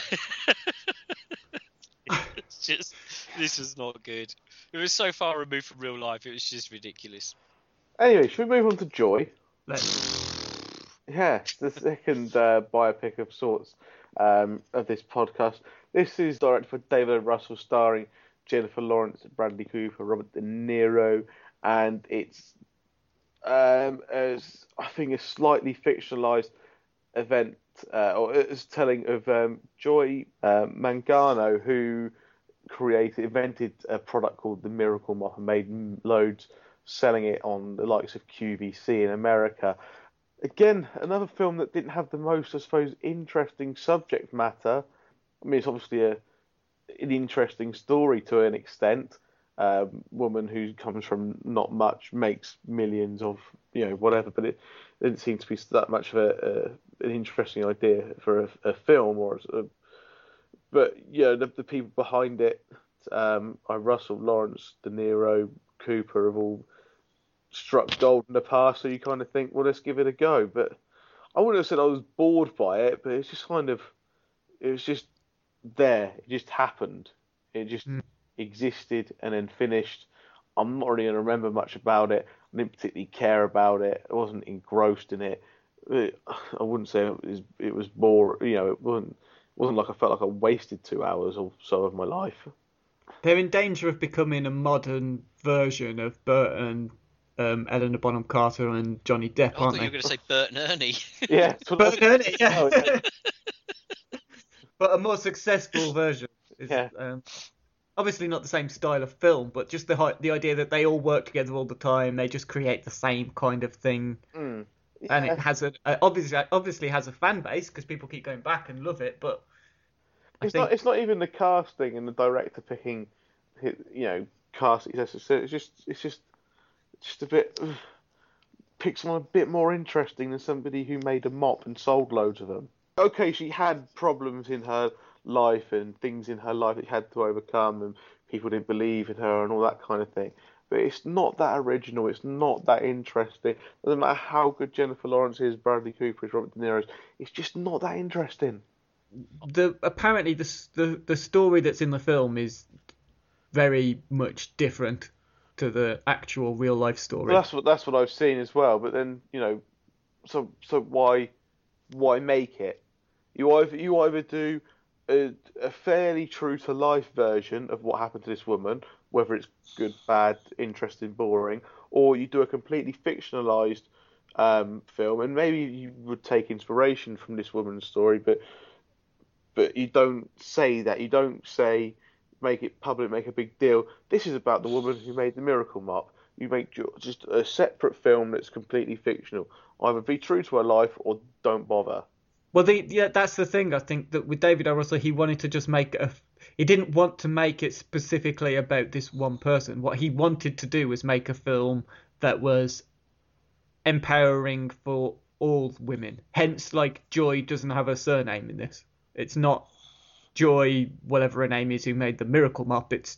it's just this is not good. It was so far removed from real life. It was just ridiculous. Anyway, should we move on to Joy? Let's- Yeah, the second uh, biopic of sorts um, of this podcast. This is directed by David Russell, starring Jennifer Lawrence, Bradley Cooper, Robert De Niro, and it's um, as I think a slightly fictionalized event, uh, or it's telling of um, Joy uh, Mangano, who created, invented a product called the Miracle Mop and made loads, selling it on the likes of QVC in America. Again, another film that didn't have the most, I suppose, interesting subject matter. I mean, it's obviously a an interesting story to an extent. Um, woman who comes from not much makes millions of you know whatever, but it didn't seem to be that much of a an interesting idea for a, a film or a, but yeah, the, the people behind it, um, are Russell Lawrence, De Niro, Cooper have all struck gold in the past, so you kind of think, well, let's give it a go. But I wouldn't have said I was bored by it, but it's just kind of, it was just there. It just happened. It just Mm. existed and then finished. I'm not really going to remember much about it. I didn't particularly care about it. I wasn't engrossed in it. It- I wouldn't say it was, it was bore. You know, it wasn't. It wasn't like I felt like I wasted two hours or so of my life. They're in danger of becoming a modern version of Burt and um, Eleanor Bonham Carter and Johnny Depp, I thought aren't you they? were going to say Bert and Ernie. Yeah, that's what Burt and Ernie, yeah. Oh, yeah. but a more successful version. Is, Yeah. um, obviously not the same style of film, but just the the idea that they all work together all the time. They just create the same kind of thing, Mm. And Yeah. it has a, obviously obviously has a fan base because people keep going back and love it. But I It's think not. It's not even the casting and the director picking, you know, cast. It's just. It's just. It's just. Just a bit. ugh. Pick someone a bit more interesting than somebody who made a mop and sold loads of them. Okay, she had problems in her life and things in her life that she had to overcome, and people didn't believe in her and all that kind of thing. But it's not that original. It's not that interesting. Doesn't matter how good Jennifer Lawrence is, Bradley Cooper is, Robert De Niro is. It's just not that interesting. the apparently the the the story that's in the film is very much different to the actual real life story. Well, that's what that's what I've seen as well. But then you know, so so why why make it? You either you either do a, a fairly true to life version of what happened to this woman, whether it's good, bad, interesting, boring, or you do a completely fictionalized um, film, and maybe you would take inspiration from this woman's story, but but you don't say that. You don't say make it public, make a big deal. This is about the woman who made the miracle mop. You make just a separate film that's completely fictional. Either be true to her life or don't bother. Well, the, yeah, that's the thing. I think that with David O. Russell, he wanted to just make a. He didn't want to make it specifically about this one person. What he wanted to do was make a film that was empowering for all women. Hence, like Joy doesn't have a surname in this. It's not Joy, whatever her name is, who made the miracle mop. It's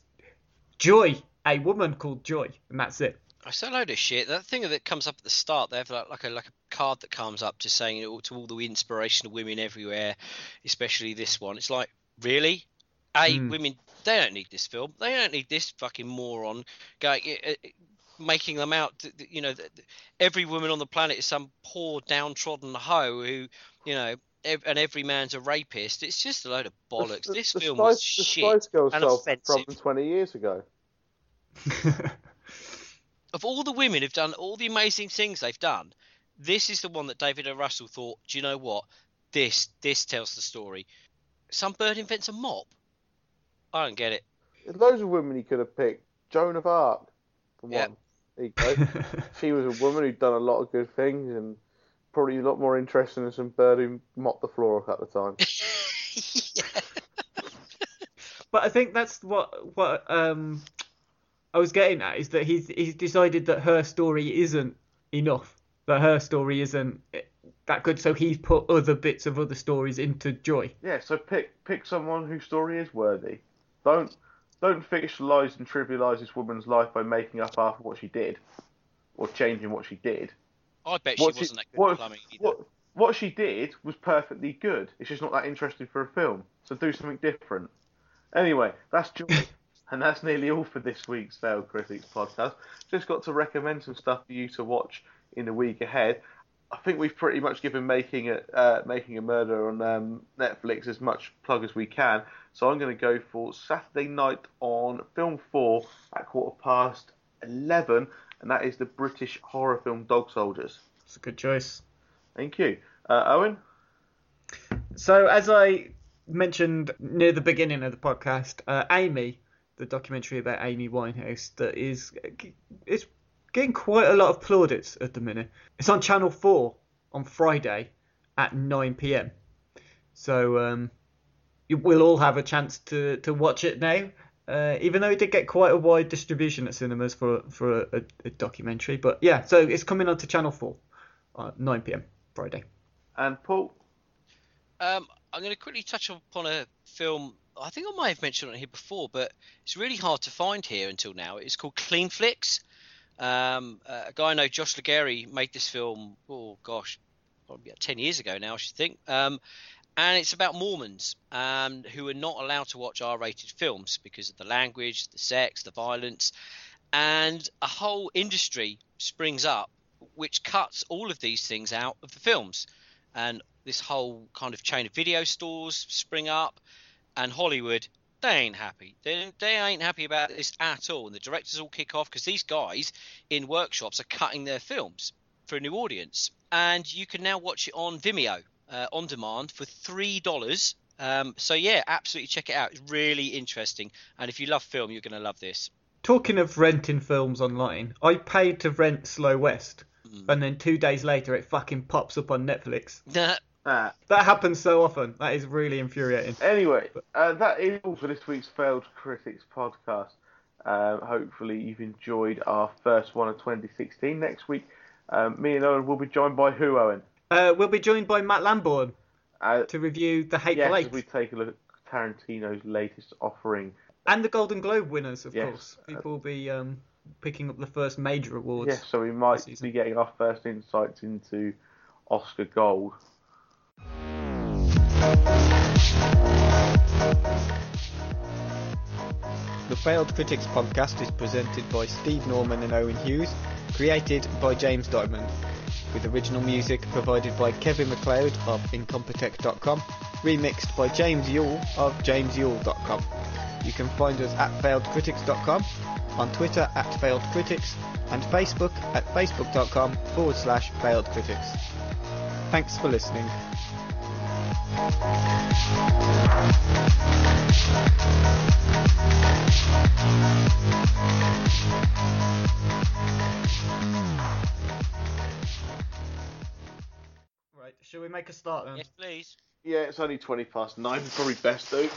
Joy, a woman called Joy, and that's it. I said a load of shit. That thing that comes up at the start, they have like, like a like a card that comes up just saying you know, to all the inspirational women everywhere, especially this one. It's like really, a Hmm. women they don't need this film. They don't need this fucking moron going uh, uh, making them out. You know, every woman on the planet is some poor downtrodden hoe who you know, and every man's a rapist. It's just a load of bollocks. The- this the film Spice, was the shit Spice Girls and solved the offensive. problem 20 years ago. Of all the women who've done all the amazing things they've done, this is the one that David O. Russell thought, do you know what? This this tells the story. Some bird invents a mop. I don't get it. There's loads of women he could have picked. Joan of Arc, for Yep. one. There you go. she was a woman who'd done a lot of good things and probably a lot more interesting than some bird who mopped the floor a couple of times. But I think that's what what um I was getting at is that he's he's decided that her story isn't enough. That her story isn't that good, so he's put other bits of other stories into Joy. Yeah, so pick pick someone whose story is worthy. Don't don't fictionalise and trivialise this woman's life by making up after what she did, or changing what she did. I bet she What wasn't that good what, at plumbing either. what what she did was perfectly good. It's just not that interesting for a film. So do something different. Anyway, that's Joy. and that's nearly all for this week's Failed Critics podcast. Just got to recommend some stuff for you to watch in the week ahead. I think we've pretty much given making a uh, making a murder on um, Netflix as much plug as we can. So I'm going to go for Saturday night on Film Four at quarter past eleven, and that is the British horror film Dog Soldiers. It's a good choice. Thank you, uh, Owen. So as I mentioned near the beginning of the podcast, uh, Amy, the documentary about Amy Winehouse, that is it's getting quite a lot of plaudits at the minute. It's on Channel Four on Friday at 9 p.m. So um, we'll all have a chance to, to watch it now. Uh, even though it did get quite a wide distribution at cinemas for for a, a, a documentary, but yeah, so it's coming onto Channel Four, at 9 p.m. Friday. And Paul. Um, I'm going to quickly touch upon a film. I think I might have mentioned it here before, but it's really hard to find here until now. It's called Cleanflix. Um, uh, a guy I know, Josh Ligairi, made this film. Oh gosh, probably ten years ago now, I should think. Um, and it's about Mormons um, who are not allowed to watch R-rated films because of the language, the sex, the violence, and a whole industry springs up which cuts all of these things out of the films and this whole kind of chain of video stores spring up and hollywood they ain't happy. They, they ain't happy about this at all. And the directors all kick off because these guys in workshops are cutting their films for a new audience. And you can now watch it on vimeo uh, on demand for three dollars. Um, so yeah absolutely check it out. It's really interesting. And if you love film you're going to love this. Talking of renting films online, I paid to rent Slow West, Mm. and then two days later it fucking pops up on Netflix. Ah, That happens so often. That is really infuriating. Anyway, uh, that is all for this week's Failed Critics podcast. Um, hopefully, you've enjoyed our first one of 2016. Next week, um, me and Owen will be joined by who, Owen? Uh, we'll be joined by Matt Lamborn Uh, to review The Hateful yes, Eight as we take a look at Tarantino's latest offering. and the Golden Globe winners, of Yes. course. People will be um, picking up the first major awards. Yes, so we might be getting our first insights into Oscar Gold. The Failed Critics podcast is presented by Steve Norman and Owen Hughes, created by James Diamond, with original music provided by Kevin MacLeod of Incompetech.com, remixed by James Yule of JamesYule.com. You can find us at FailedCritics.com, on Twitter at FailedCritics, and Facebook at Facebook.com forward slash FailedCritics. Thanks for listening. Right, shall we make a start then? yes please Yeah, it's only 20 past 9, probably best do.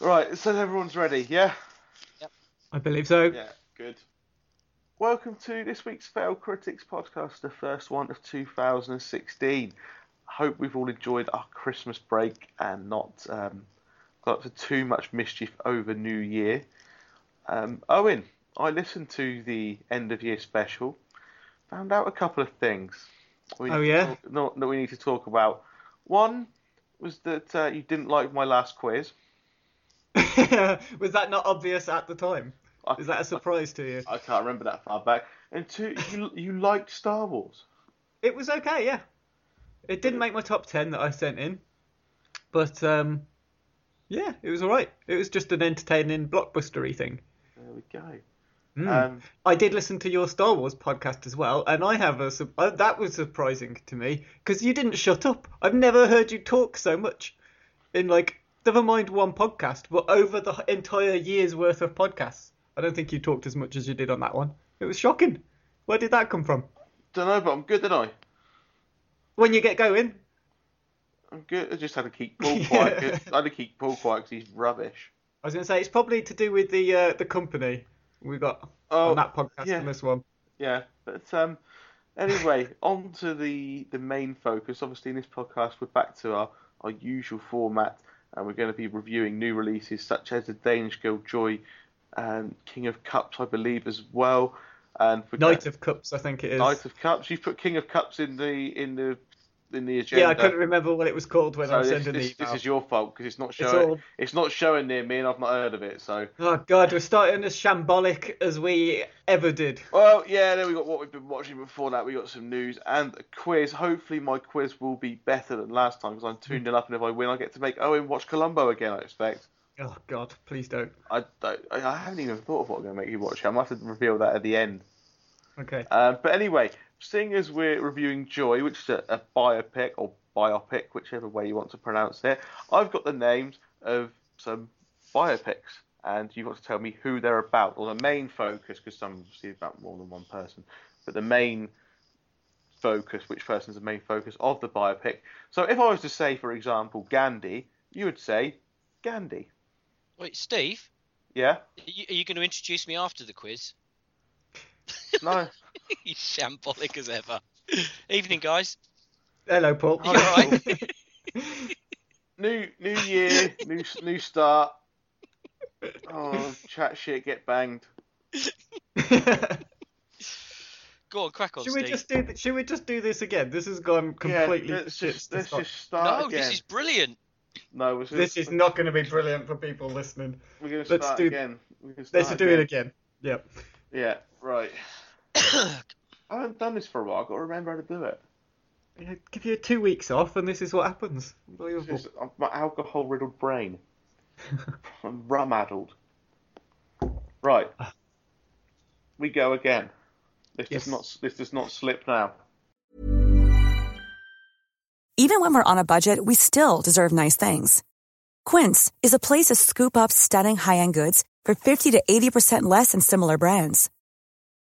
right, so everyone's ready, yeah? Yep. I believe so. Yeah, good. Welcome to this week's Fail Critics podcast, the first one of 2016. I hope we've all enjoyed our Christmas break and not um, got up to too much mischief over New Year. Um, Owen, I listened to the end of year special, found out a couple of things. We Oh, yeah? talk- that we need to talk about. One was that uh, you didn't like my last quiz. Was that not obvious at the time? I- Is that a surprise to you? I can't remember that far back. And two, you you liked Star Wars. It was okay, yeah. It didn't make my top ten that I sent in, but um, yeah, it was all right. It was just an entertaining blockbustery thing. There we go. Mm. Um, I did listen to your Star Wars podcast as well, and I have a su- uh, that was surprising to me because you didn't shut up. I've never heard you talk so much in like never mind one podcast, but over the entire year's worth of podcasts. I don't think you talked as much as you did on that one. It was shocking. Where did that come from? don't know, but I'm good, didn't I? When you get going, I'm good. I just had to keep Paul quiet. I had to keep Paul quiet because he's rubbish. I was going to say it's probably to do with the uh, the company we got Oh, on that podcast yeah. and this one. Yeah, but um, anyway, on to the the main focus. Obviously, in this podcast, we're back to our our usual format, and we're going to be reviewing new releases such as the Danish Girl Joy and King of Cups, I believe, as well. And Knight of Cups, I think it is. Knight of Cups, You've put King of Cups in the in the in the agenda. yeah, I couldn't remember what it was called when I So was this, sending this, the email. this is your fault because it's not It's showing. all- It's not showing near me, and I've not heard of it. So Oh god, we're starting as shambolic as we ever did. Well, yeah, then we got what we've been watching before that. We got some news and a quiz. Hopefully, my quiz will be better than last time because I'm 2 0 up, and if I win, I get to make Owen watch Columbo again, I expect. Oh god, please don't. I, don't, I I haven't even thought of what I'm going to make you watch. I might have to reveal that at the end. Okay. Um, but anyway, seeing as we're reviewing Joy, which is a, a biopic or biopic, whichever way you want to pronounce it, I've got the names of some biopics, and you've got to tell me who they're about, or the main focus, because some obviously about more than one person, but the main focus, which person's the main focus of the biopic. So if I was to say, for example, Gandhi, you would say Gandhi. Wait, Steve, Yeah? are you, are you going to introduce me after the quiz? No? He's shambolic as ever. Evening, guys. Hello, Paul. You alright? new new year, new new start. Oh, chat shit, get banged. Go on, crack on, should we Steve. just do? th- Should we just do this again? This has gone completely. yeah, let's shit just let's start. just start No, again. this is brilliant. No, it's This is not going to be brilliant for people listening. We're gonna let's start do- again. We're Let's start do it again. Yep. Yeah, right. I haven't done this for a while. I've got to remember how to do it. Yeah, Give you two weeks off, and this is what happens. Unbelievable. is uh, my alcohol-riddled brain. I'm rum-addled. Right. Ah. We go again. This Yes. does not. This does not slip now. Even when we're on a budget, we still deserve nice things. Quince is a place to scoop up stunning high-end goods for 50 to 80% less than similar brands.